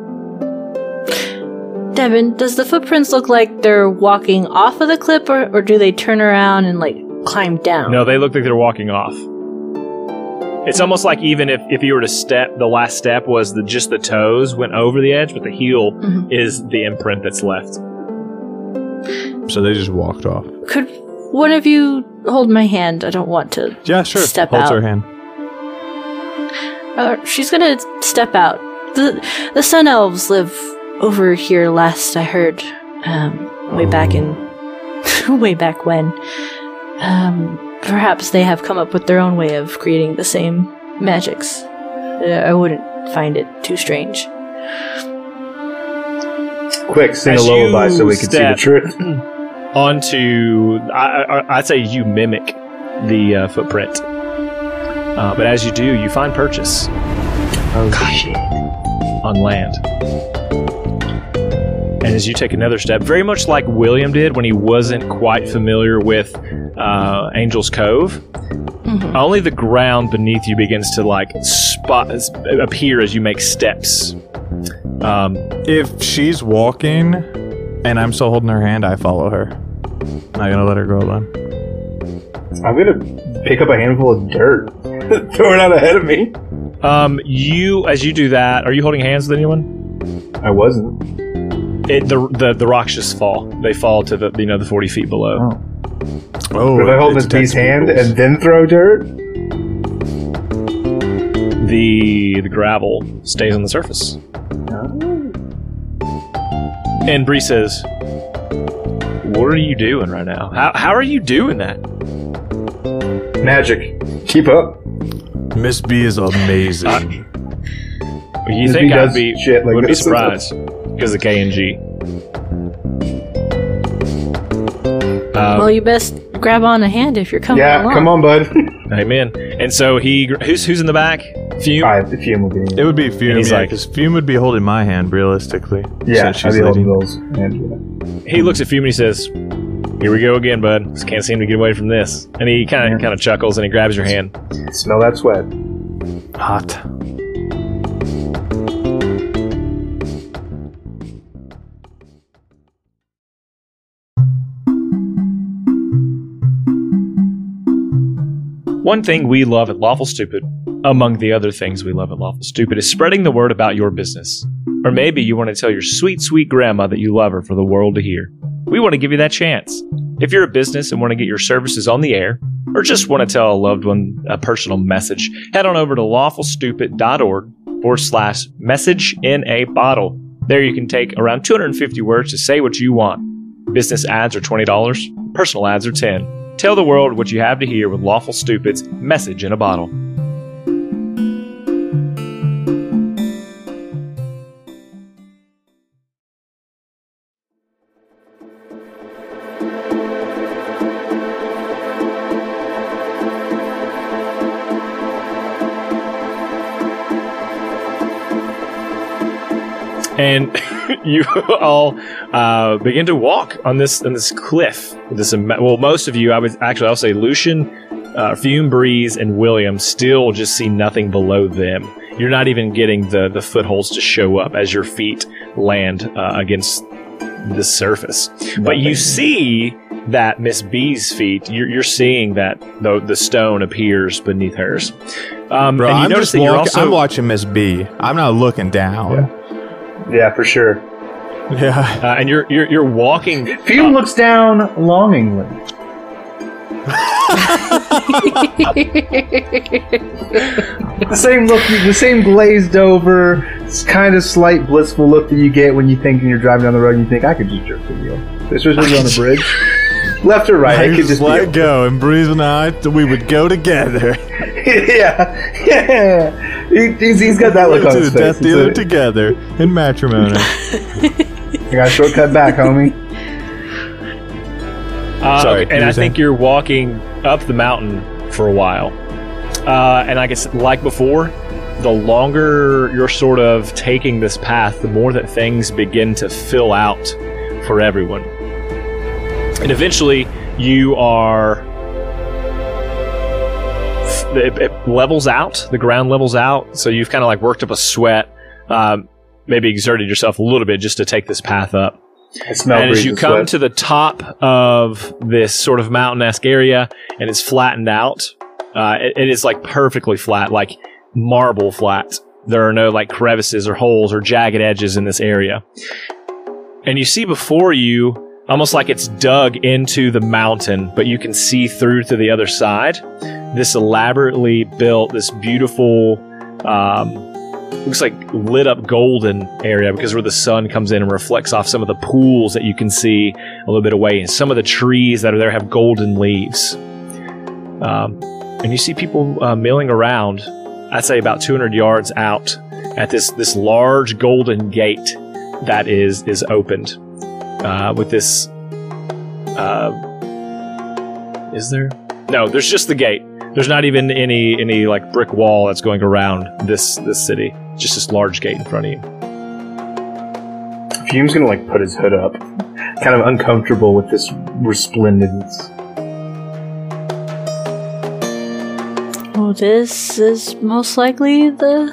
Devin, does the footprints look like they're walking off of the cliff, or, or do they turn around and like climb down? no, they look like they're walking off. It's almost like even if, if you were to step, the last step was the just the toes went over the edge, but the heel Mhm. is the imprint that's left. So they just walked off. Could one of you hold my hand? I don't want to. Yeah, sure. Step Holds out. her hand. Uh, she's gonna step out. the The Sun Elves live over here. Last I heard, um, way back in, way back when. Um, perhaps they have come up with their own way of creating the same magics. Uh, I wouldn't find it too strange. Quick, sing As a lullaby so we can see the truth. Onto, I, I, I'd say you mimic the uh, footprint, uh, but as you do, you find purchase on land. And as you take another step, very much like William did when he wasn't quite familiar with uh, Angel's Cove, Mhm. only the ground beneath you begins to like spot appear as you make steps. Um, If she's walking and I'm still holding her hand, I follow her. Not gonna let her go alone. I'm gonna pick up a handful of dirt, throw it out ahead of me. um, you as you do that, are you holding hands with anyone? I wasn't. It, the, the the rocks just fall. They fall to the you know the forty feet below. Oh. Oh, But if I hold it's Miss B's hand and then throw dirt, The the gravel stays on the surface. And Bree says, "What are you doing right now? How how are you doing that?" magic. Keep up. Miss B is amazing. Uh, You Miss think B I'd does be shit like would be this. surprised because of K and G. Um, well, you best grab on a hand if you're coming Yeah, along. come on, bud. Amen. And so he who's who's in the back? Fume. Alright, the fume will be. it would be Fume, he's yeah, like- because Fume would be holding my hand realistically. Yeah, since she's I'd be holding leading. Bill's hand. He looks at Fume and he says, "Here we go again, bud. Just can't seem to get away from this." And he kind of Yeah. kind of chuckles and he grabs your hand. Smell that sweat. Hot. One thing we love at Lawful Stupid, among the other things we love at Lawful Stupid, is spreading the word about your business. Or maybe you want to tell your sweet, sweet grandma that you love her for the world to hear. We want to give you that chance. If you're a business and want to get your services on the air, or just want to tell a loved one a personal message, head on over to lawfulstupid.org forward slash message in a bottle. There you can take around 250 words to say what you want. Business ads are $20, personal ads are 10. Tell the world what you have to hear with Lawful Stupid's message in a bottle. and you all uh, begin to walk on this on this cliff. This well, most of you, I would actually, I'll say Lucian, uh, Fume, Breeze, and William still just see nothing below them. You're not even getting the the footholds to show up as your feet land uh, against the surface. But you see that Miss B's feet. You're, you're seeing that the the stone appears beneath hers. Um, Bro, and you I'm notice that you're also I'm watching Miss B. I'm not looking down. Yeah, for sure. Yeah. uh, and you're you're you're walking Fume looks down longingly. the same look, the same glazed over, kind of slight blissful look that you get when you think and you're driving down the road and you think I could just jerk the wheel, especially on the bridge, left or right. I It could just just let be. go, and Breeze and I, we would go together. yeah, yeah. He, he's, he's got that look on his face. death It's dealer a- together in matrimony. I got a shortcut back, homie. Uh, Sorry, and were I think you're walking up the mountain for a while. Uh, and I guess, like before, the longer you're sort of taking this path, the more that things begin to fill out for everyone. And eventually, you are. It, it levels out, the ground levels out, so you've kind of like worked up a sweat, um, maybe exerted yourself a little bit just to take this path up and as you come sweat. to the top of this sort of mountain-esque area and it's flattened out uh, it- it is like perfectly flat like marble flat there are no like crevices or holes or jagged edges in this area and you see before you almost like it's dug into the mountain but you can see through to the other side. This elaborately built this beautiful um, looks like lit up golden area because where the sun comes in and reflects off some of the pools that you can see a little bit away. And some of the trees that are there have golden leaves. Um, and you see people uh, milling around i'd say about 200 yards out at this this large golden gate that is is opened uh, with this uh, is there? No there's just the gate. There's not even any any like brick wall that's going around this this city. Just this large gate in front of you. Fume's gonna like put his hood up, kind of uncomfortable with this resplendence. Oh, this is most likely the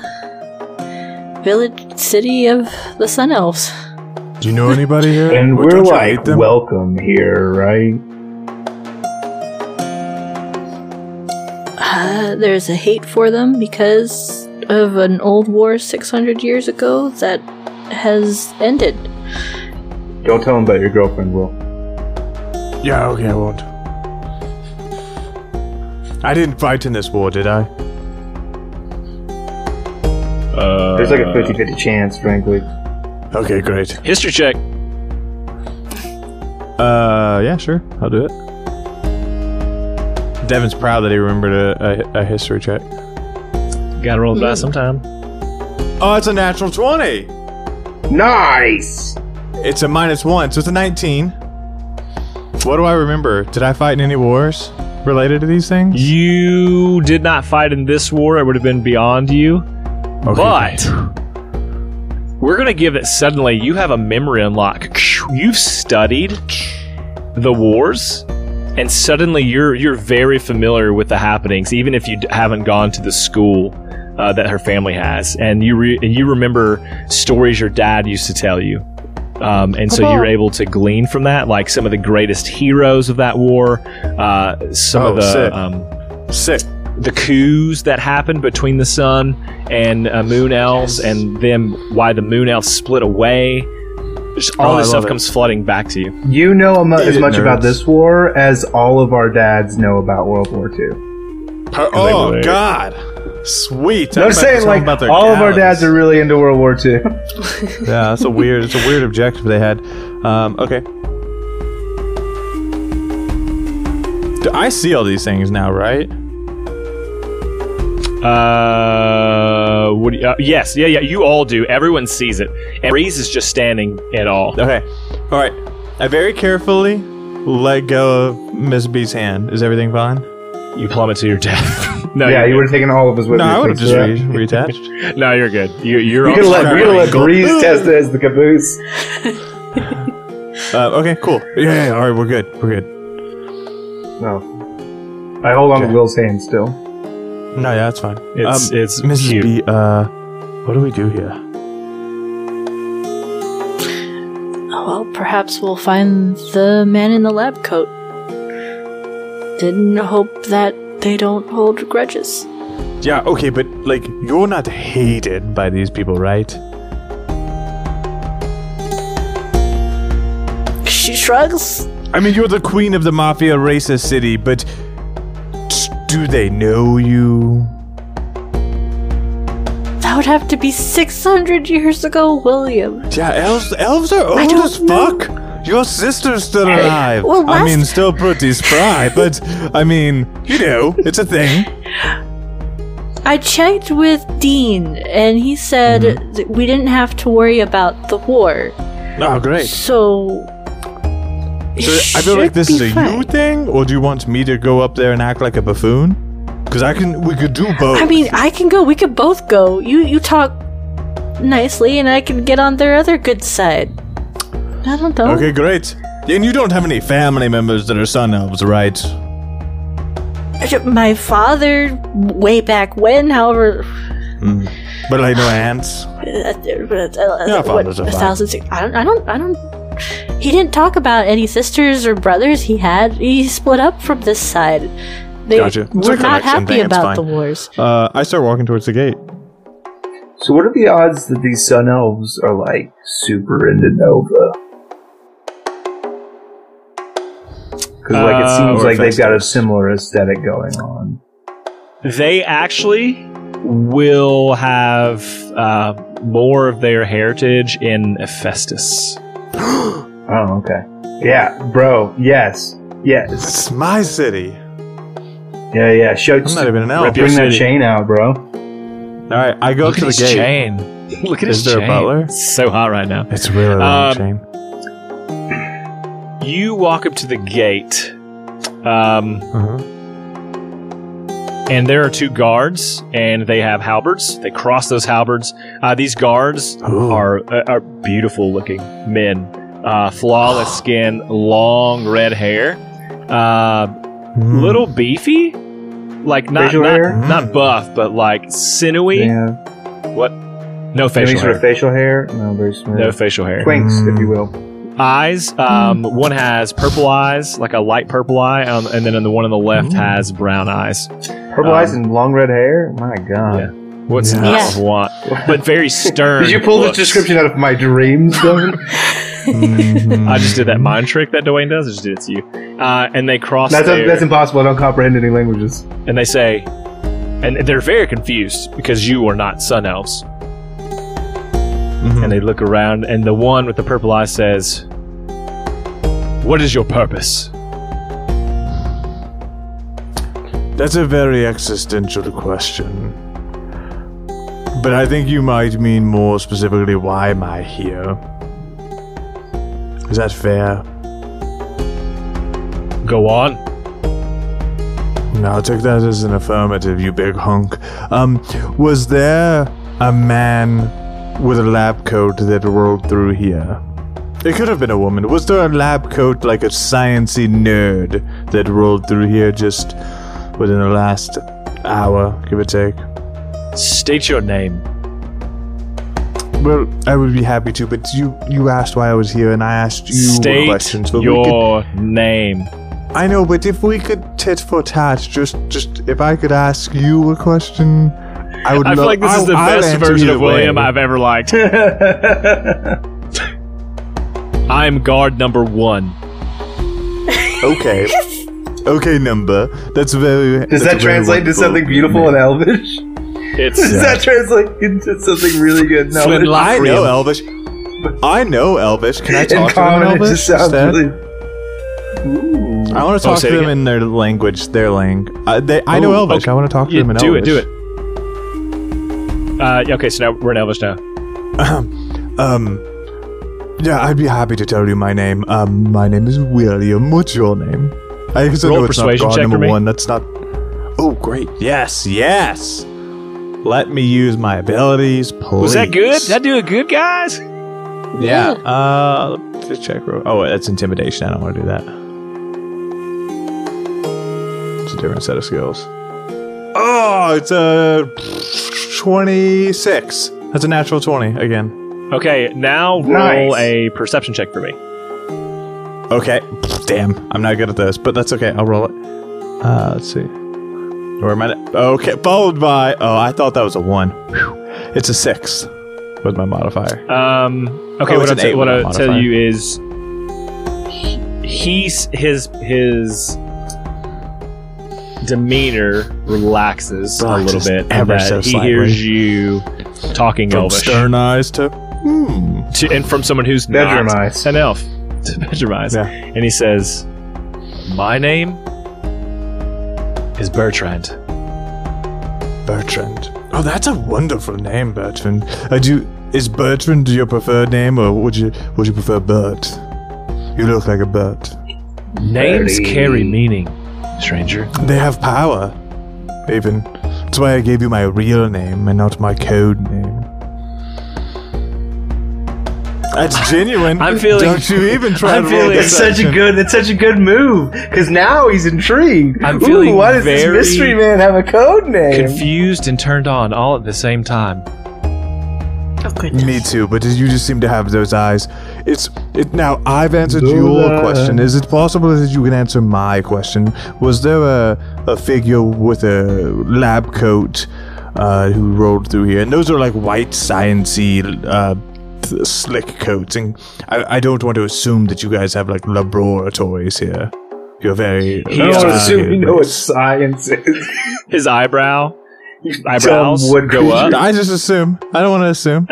village city of the Sun Elves. Do you know anybody here? And What, we're don't like, them? welcome here, right? Uh, there's a hate for them because of an old war 600 years ago that has ended. Don't tell them about your girlfriend, Will. Yeah, okay, I won't. I didn't fight in this war, did I? uh, There's like a 50 50 chance, frankly. Okay, great. history check Uh, yeah, sure, I'll do it. Devin's proud that he remembered a, a, a history check. gotta roll the dice sometime Oh, it's a natural 20! Nice! It's a minus one, so it's a 19. What do I remember? Did I fight in any wars related to these things? you did not fight in this war it would have been beyond you Okay, but we're gonna give it suddenly you have a memory unlock you've studied the wars and suddenly you're you're very familiar with the happenings even if you haven't gone to the school uh, that her family has and you re- and you remember stories your dad used to tell you um, and so you're able to glean from that like some of the greatest heroes of that war uh, some Oh, of the sick. um, Sick. The coups that happened between the sun and uh, moon elves and them why the moon elves split away just all Oh, this stuff it. comes flooding back to you You know mu- as Idiot much about this war as all of our dads know about World War II. Oh, wait. God. Sweet. I'm saying like them about their all of our dads are really into World War II. Yeah, that's a weird. It's a weird objective they had. Um, okay. Do I see all these things now, right? Uh, what? Do you, uh, yes, yeah, yeah. You all do. Everyone sees it. And Breeze is just standing at all. Okay. All right. I very carefully let go of Miss B's hand. Is everything fine? You plummet to your death. no, yeah, you're would have taken all of us with No, you. I would have please, just yeah. re- reattached. good. No, you're good. You, you're. We all could let fine. we could let Breeze test it as the caboose. Uh, okay, cool. Yeah, yeah, yeah, all right, we're good. We're good. No, I hold on Okay. to Will's hand still. No, yeah, that's fine. It's um, it's Mrs. cute. B, uh, what do we do here? Well, perhaps we'll find the man in the lab coat. Didn't hope that they don't hold grudges. Yeah, okay, but like, you're not hated by these people, right? She shrugs. I mean, you're the queen of the mafia racist city, but t- do they know you? That would have to be 600 years ago, William. Yeah, elves, elves are old as know. fuck. Your sister's still alive. well, I mean, still pretty spry, but I mean, you know, it's a thing. I checked with Dean, and he said Mm-hmm. that we didn't have to worry about the war. Oh, great. So. So I feel like this is a you thing, or do you want me to go up there and act like a buffoon? Because I can, we could do both. I mean, I can go. We could both go. You you talk nicely, and I can get on their other good side. I don't know. okay, great. And you don't have any family members that are sun elves, right? My father, way back when, however, But like no aunts. uh, uh, Yeah, what, fathers are a fine. I don't. I don't. I don't. He didn't talk about any sisters or brothers he had. He split up from this side. They Gotcha. It's not happy thing, about the wars. Uh, I start walking towards the gate. So, what are the odds that these sun elves are like super into Nova? Because like it Uh, seems or like they've got a similar aesthetic going on. They actually will have uh, more of their heritage in Hephaestus. Oh, okay. Yeah, bro. Yes, yes. It's my city. Yeah, yeah. Show. I'm not even an elf. Bring that chain out, bro. All right, I go Look to at the his gate. chain. Look at Is his there a butler? It's so hot right now. It's really long Um, chain. You walk up to the gate, um, Uh-huh. And there are two guards, and they have halberds. They cross those halberds. Uh, these guards Ooh. are uh, are beautiful looking men, uh, flawless skin, long red hair, uh, Hmm. little beefy, like not Facial not, hair? not buff, but like sinewy. Yeah. What? No Any facial sort hair. of facial hair? No, very smooth. no facial hair. Twinks, if you will. Eyes. Um, one has purple eyes, like a light purple eye, um, and then the one on the left has brown eyes. Purple Um, eyes and long red hair. My God. Yeah. What's Yeah. not Yeah. of what? But very stern. Did you pull looks. this description out of my dreams, Dylan? Mhm. I just did that mind trick that Dwayne does. I just did it to you. Uh, and they cross that's, there, that's impossible. I don't comprehend any languages. and they say, and they're very confused because you are not sun elves. Mhm. And they look around, and the one with the purple eye says, "What is your purpose?" That's a very existential question. But I think you might mean more specifically, why am I here? Is that fair? Go on. No, I'll take that as an affirmative, you big hunk. Um, was there a man with a lab coat that rolled through here? It could have been a woman. Was there a lab coat like a sciency nerd that rolled through here just within the last hour, give or take? State your name. Well, I would be happy to, but you you asked why I was here, and I asked you State questions. But your name. I know, but if we could tit for tat, just just if I could ask you a question, I would. I feel lo- like this is the I'll best version of William way. I've ever liked. I'm guard number one. Okay. okay, number. That's very. Does that's that translate to something beautiful in Elvish? It's Does that translate into something really good? No, Flint it's- Lock- I Korean. know Elvish. I know Elvish. Can I in talk to them in common, it Elvish just sounds instead? really. Ooh. I want to Oh, talk say to them again. in their language, their lang. Uh, they, I know Oh, Elvish. okay. I want to talk to Yeah, them in do Elvish. Do it, do it. Uh, yeah, okay, so now we're in Elvish now. Um, yeah, I'd be happy to tell you my name. Um, my name is William. What's your name? I guess I Roll know a it's not persuasion God check number one. That's not. Oh, great. Yes, yes. Let me use my abilities, please. Was that good? Did I do it good, guys? Yeah. Uh, let's check. real- Oh, that's intimidation. I don't want to do that. It's a different set of skills. Oh, it's a twenty-six. That's a natural twenty again. Okay, now roll Nice. a perception check for me. Okay. Damn, I'm not good at this, but that's okay. I'll roll it. Uh, let's see. Where am I? Okay, followed by. Oh, I thought that was a one. Whew. It's a six with my modifier. Um, okay, Oh, what it's I an t- what with a I tell modifier. you is he's his his demeanor relaxes a little bit ever that so he hears you talking From Elvish stern eyes to hmm. to, and from someone who's Bedroom not eyes. an elf to bedroom eyes, Yeah. and he says, "My name is Bertrand." Bertrand. Oh, that's a wonderful name, Bertrand. I do. Is Bertrand your preferred name, or would you would you prefer Bert? You look like a Bert. Names Bertie. carry meaning, stranger. They have power. Even that's why I gave you my real name and not my code name. That's genuine. I'm feeling- Don't you even try I'm to roll feeling- It's such a deception. good. It's such a good move because now he's intrigued. I'm Ooh, feeling why does very this mystery man have a code name? Confused and turned on all at the same time. Oh, goodness. Me too, but you just seem to have those eyes. It's it now. I've answered Those your eyes. question. Is it possible that you can answer my question? Was there a a figure with a lab coat uh, who rolled through here? And those are like white, sciency, uh, slick coats. And I, I don't want to assume that you guys have like laboratories here. You're very. He, I don't uh, assume you know what science is. His eyebrow You eyebrows dumb wood go up. I just assume. I don't want to assume.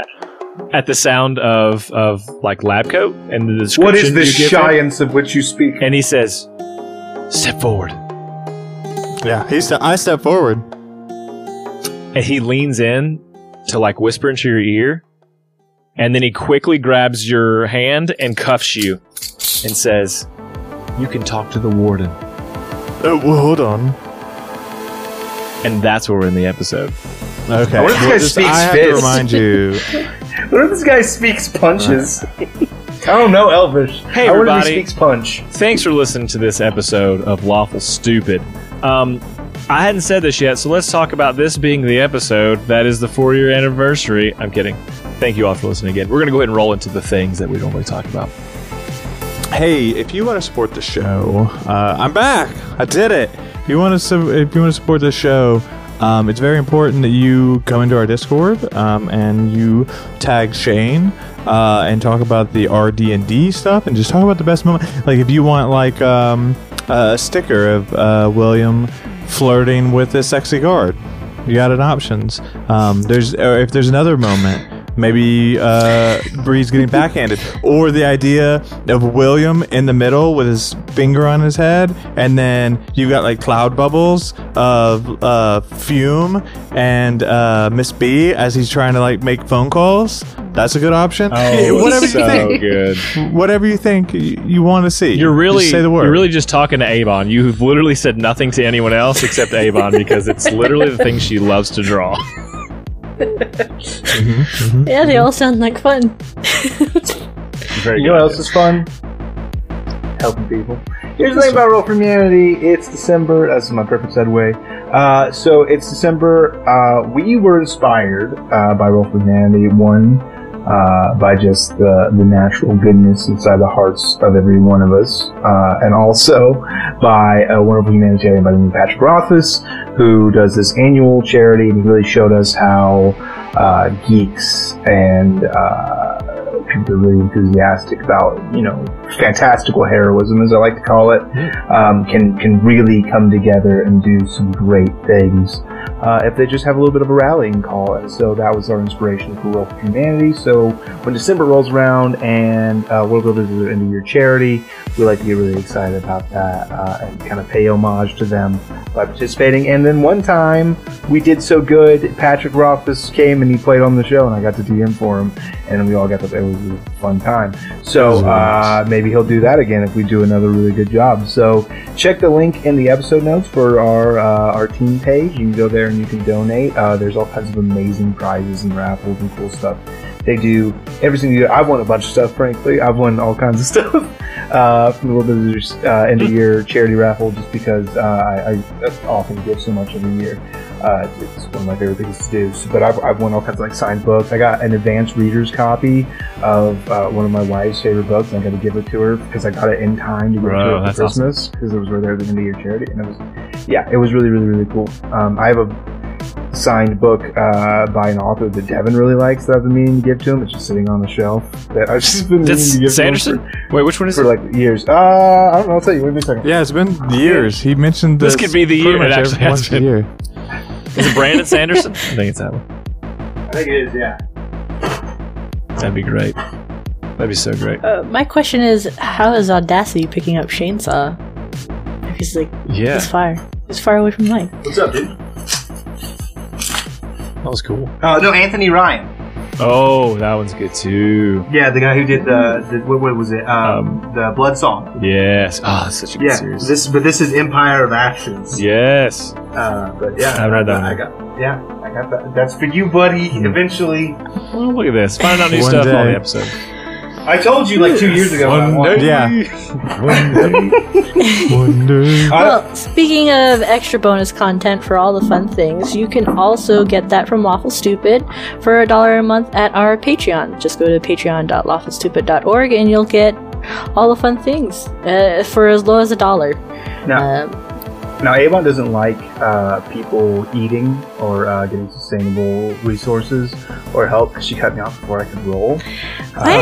At the sound of of like lab coat and the description. What is this you give him. science of which you speak? And he says, "Step forward." Yeah, he ste- I step forward. And he leans in to like whisper into your ear, and then he quickly grabs your hand and cuffs you, and says, "You can talk to the warden." Oh, well, hold on. And that's where we're in the episode. Okay. What if this guy Well, speaks I have fist? to remind you. What if this guy speaks punches? I don't know Elvish. Hey, I wonder if everybody. he speaks punch. Thanks for listening to this episode of Lawful Stupid. Um, I hadn't said this yet, so let's talk about this being the episode that is the four year anniversary. I'm kidding. Thank you all for listening again. We're going to go ahead and roll into the things that we normally talk about. Hey, if you want to support the show, uh, I'm back. I did it. If you want to, su- if you want to support the show, um, it's very important that you come into our Discord um, and you tag Shane uh, and talk about the RD and D stuff and just talk about the best moment. Like if you want like um, a sticker of uh, William flirting with a sexy guard, you got an options. Um, there's or if there's another moment. Maybe uh, Bree's getting backhanded, or the idea of William in the middle with his finger on his head, and then you got like cloud bubbles of uh, fume and uh, Miss B as he's trying to like make phone calls. That's a good option. Oh, whatever you think, good. whatever you think you, you want to see. You're really, Just say the word. you're really just talking to Avon. You've literally said nothing to anyone else except Avon because it's literally the thing she loves to draw. Yeah, they all sound like fun. Very You know what else is fun? Helping people. Here's the thing about Roll for Humanity. It's December. That's my perfect segue. Uh, so it's December. Uh, we were inspired uh, by Roll for Humanity. One, uh, by just the, the natural goodness inside the hearts of every one of us, uh, and also by a wonderful humanitarian by the name of Patrick Rothfuss, who does this annual charity and he really showed us how uh, geeks and uh, patrons are really enthusiastic about, you know, fantastical heroism, as I like to call it, um, can can really come together and do some great things uh, if they just have a little bit of a rallying call. And so that was our inspiration for Roll for Humanity. So when December rolls around and uh, World Builders is their end of year charity, we like to get really excited about that uh, and kind of pay homage to them by participating. And then one time we did so good, Patrick Rothfuss came and he played on the show, and I got to DM for him, and we all got to. It was a fun time. So uh, maybe he'll do that again if we do another really good job. So check the link in the episode notes for our uh, our team page. You can go there and you can donate. Uh, there's all kinds of amazing prizes and raffles and cool stuff. They do everything. You I've won a bunch of stuff. Frankly, I've won all kinds of stuff uh, from the World Builders uh, end of year charity raffle, just because uh, I, I often give so much every year. Uh, it's one of my favorite things to do. So, but I've, I've won all kinds of like signed books. I got an advanced reader's copy of uh, one of my wife's favorite books, and I got to give it to her because I got it in time to give it to her for awesome. Christmas because it was right there at the end of your charity, and it was yeah, it was really really really cool. Um, I have a signed book uh, by an author that Devin really likes that I've been meaning to give to him. It's just sitting on the shelf that I've just been meaning to give Sanderson? to him Wait, which one is for, for it? like years. Uh, I don't know. I'll tell you. Wait a second. Yeah, it's been years. He mentioned This this. could be the year it actually has once a been. year. Is it Brandon Sanderson? I think it's that one. I think it is. Yeah. That'd be great. That'd be so great. Uh, my question is, how is Audacity picking up Chainsaw? If he's like Yeah, this far, he's far away from the mic. What's up, dude? that was cool. Uh, no, Anthony Ryan. Oh, that one's good too. Yeah, the guy who did the, the what, what was it? Um, the Blood Song. Yes. Oh, that's such a good Yeah, series. this but this is Empire of Ashes. yes. Uh, but yeah, I haven't read that I one. got yeah, I got that. That's for you, buddy. Eventually, Well, look at this. Find out new One stuff on day. the episode. I told you like two years ago. what I wanted. Yeah. One day. Wonder. I- Well, speaking of extra bonus content for all the fun things, you can also get that from Lawful Stupid for a dollar a month at our Patreon. Just go to patreon.lawfulstupid.org and you'll get all the fun things uh, for as low as a dollar. Now, Um, now Avon doesn't like uh, people eating or uh, getting sustainable resources or help because she cut me off before I could roll. hey,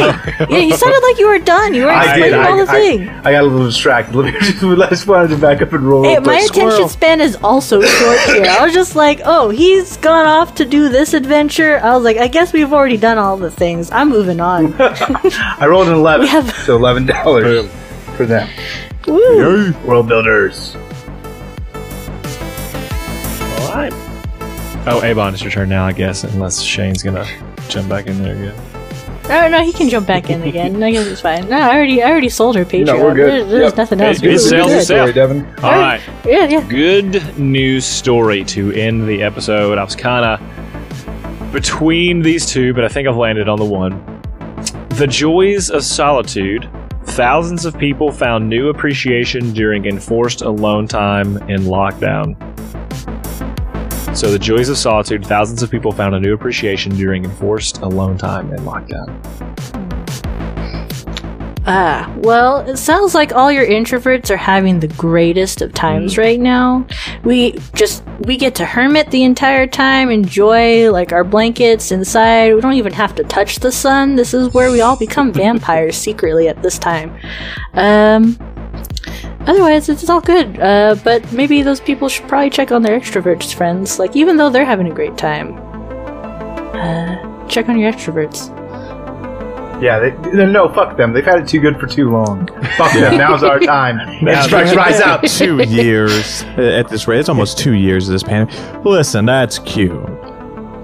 yeah, you sounded like you were done. You were I did. explaining I, all the I- thing. I got a little distracted. Let me just, I just wanted to back up and roll. Hey, real my attention Squirrel. span is also short here. I was just like, oh, he's gone off to do this adventure. I was like, I guess we've already done all the things. I'm moving on. I rolled an eleven, have- so eleven dollars for them. Woo. World builders. All right. Oh, Avon, it's your turn now, I guess, unless Shane's gonna jump back in there again. No, no, he can jump back in again. I guess it's fine. No, I already, I already sold her Patreon. No, we're good. There- there's Yep. nothing else. it We're sells good. itself. Sorry, Devin. All right. Yeah, yeah. Good news story to end the episode. I was kind of between these two, but I think I've landed on the one. The joys of solitude. Thousands of people found new appreciation during enforced alone time in lockdown. So, the joys of solitude. Thousands of people found a new appreciation during enforced alone time in lockdown. Ah, well, it sounds like all your introverts are having the greatest of times right now. We just we get to hermit the entire time, enjoy like our blankets inside. We don't even have to touch the sun. This is where we all become vampires secretly at this time. Um Otherwise, it's all good. Uh, but maybe those people should probably check on their extroverts friends. Like, even though they're having a great time, uh, check on your extroverts. Yeah, they, no, no, fuck them. They've had it too good for too long. Fuck them. Now's our time. And strikes rise up. two years at this rate. It's almost two years of this pandemic. Listen, that's cute.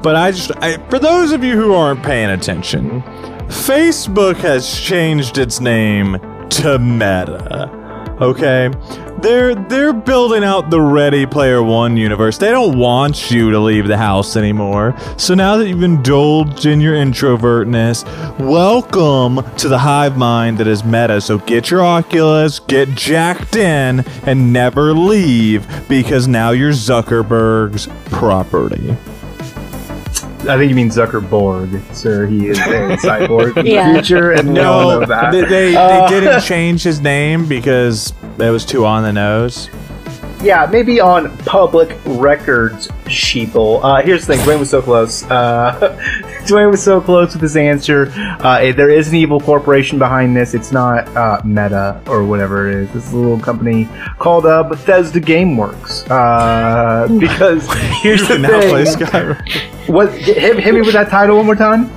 But I just, I, for those of you who aren't paying attention, Facebook has changed its name to Meta. Okay, they're they're building out the Ready Player One universe. They don't want you to leave the house anymore. So now that you've indulged in your introvertness, welcome to the hive mind that is Meta. So get your Oculus, get jacked in, and never leave because now you're Zuckerberg's property. I think you mean Zuckerborg, sir. He is a cyborg in Yeah. the future, and we all No, know that. they, they, Uh, they didn't change his name because it was too on the nose. Yeah, maybe on public records, sheeple. Uh, here's the thing: Dwayne was so close. Uh, Dwayne was so close with his answer. Uh, there is an evil corporation behind this. It's not uh, Meta or whatever it is. This is a little company called uh, Bethesda GameWorks. Uh, because here's the now play thing: Skyrim. what hit, hit me with that title one more time.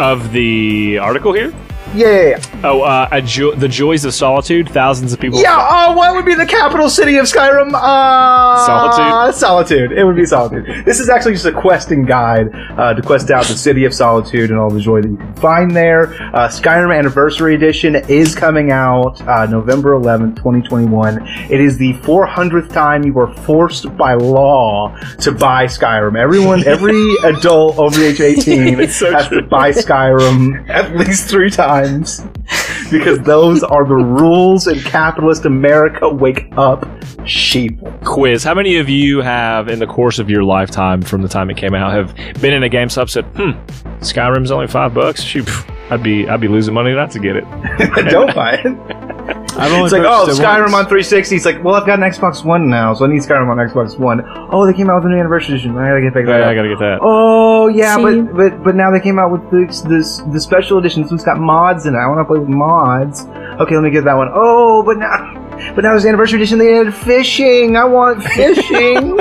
Of the article here? Yeah, yeah, yeah. Oh, uh, a jo- the joys of solitude. Thousands of people. Yeah, uh, what would be the capital city of Skyrim? Uh, Solitude? Solitude. It would be Solitude. This is actually just a questing guide uh, to quest out the city of Solitude and all the joy that you can find there. Uh, Skyrim Anniversary Edition is coming out uh, November 11th, 2021. It is the 400th time you were forced by law to buy Skyrim. Everyone, every adult over the age of 18 so has true. to buy Skyrim at least three times because those are the rules in capitalist America. Wake up, sheep. Quiz. How many of you have, in the course of your lifetime from the time it came out, have been in a GameStop said, "Hmm, Skyrim's only five bucks. Shoot, I'd be I'd be losing money not to get it." Don't buy it. I've only It's like, oh, it Skyrim once. on 360. It's like, well, I've got an Xbox One now, so I need Skyrim on Xbox One. Oh, they came out with a new anniversary edition. I gotta get back that. I up. gotta get that. Oh yeah, See? but but but now they came out with this this the special edition. So it's got mods in it. I want to play with mods. Okay, let me get that one. Oh, but now but now there's the anniversary edition. They added fishing. I want fishing.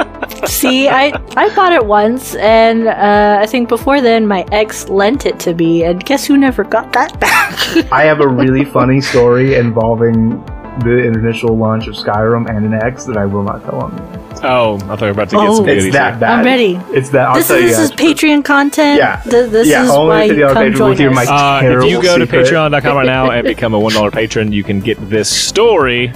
See, I I bought it once, and uh, I think before then my ex lent it to me, and guess who never got that back? I have a really funny story involving the initial launch of Skyrim and an X that I will not tell on. Oh, I thought you were about to get Oh. some It's goodies. that bad. I'm ready. It's that. I'll this tell is you this is. Patreon content. Yeah. Th- this Yeah, is only why if you you're on come Patreon join with your us. mic. Uh, if you go to patreon.com right now and become a $1 patron, you can get this story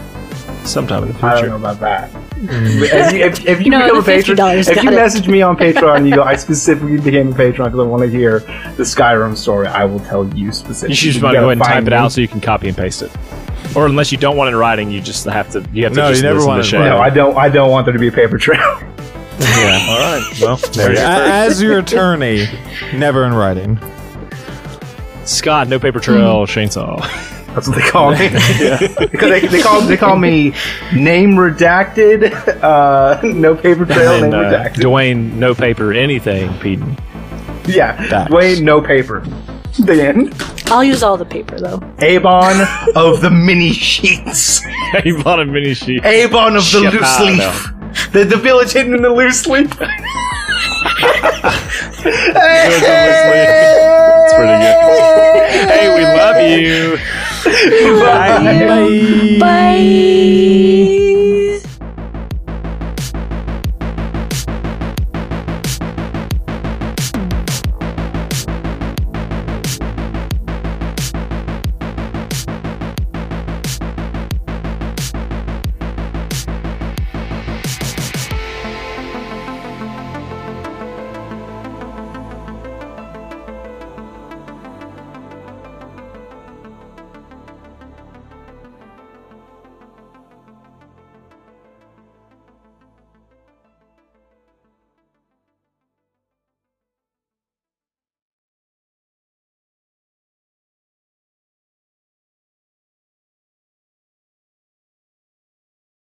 sometime in the I don't know future. about that. Mm. if, you- if, if you No, become a patron, if you it. message me on Patreon and you go, I specifically became a patron because I want to hear the Skyrim story, I will tell you specifically. You should just You want to go ahead and type find it out so you can copy and paste it. Or unless you don't want it in writing, you just have to. You have to No, just you never want to it the in show. No, I don't. I don't want there to be a paper trail. yeah. All right. Well, there you go. As your attorney, never in writing. Scott, no paper trail, chainsaw. That's what they call me. because they, they call they call me name redacted, uh, no paper trail, And name uh, redacted. Dwayne, no paper, anything, Peden. yeah, Facts. Dwayne, no paper. The end. I'll use all the paper though. Avon of the mini sheets. he of a mini sheet. Avon of the loose leaf. The, the village hidden in the loose leaf. It's pretty good. Hey, we love you. Bye. Bye.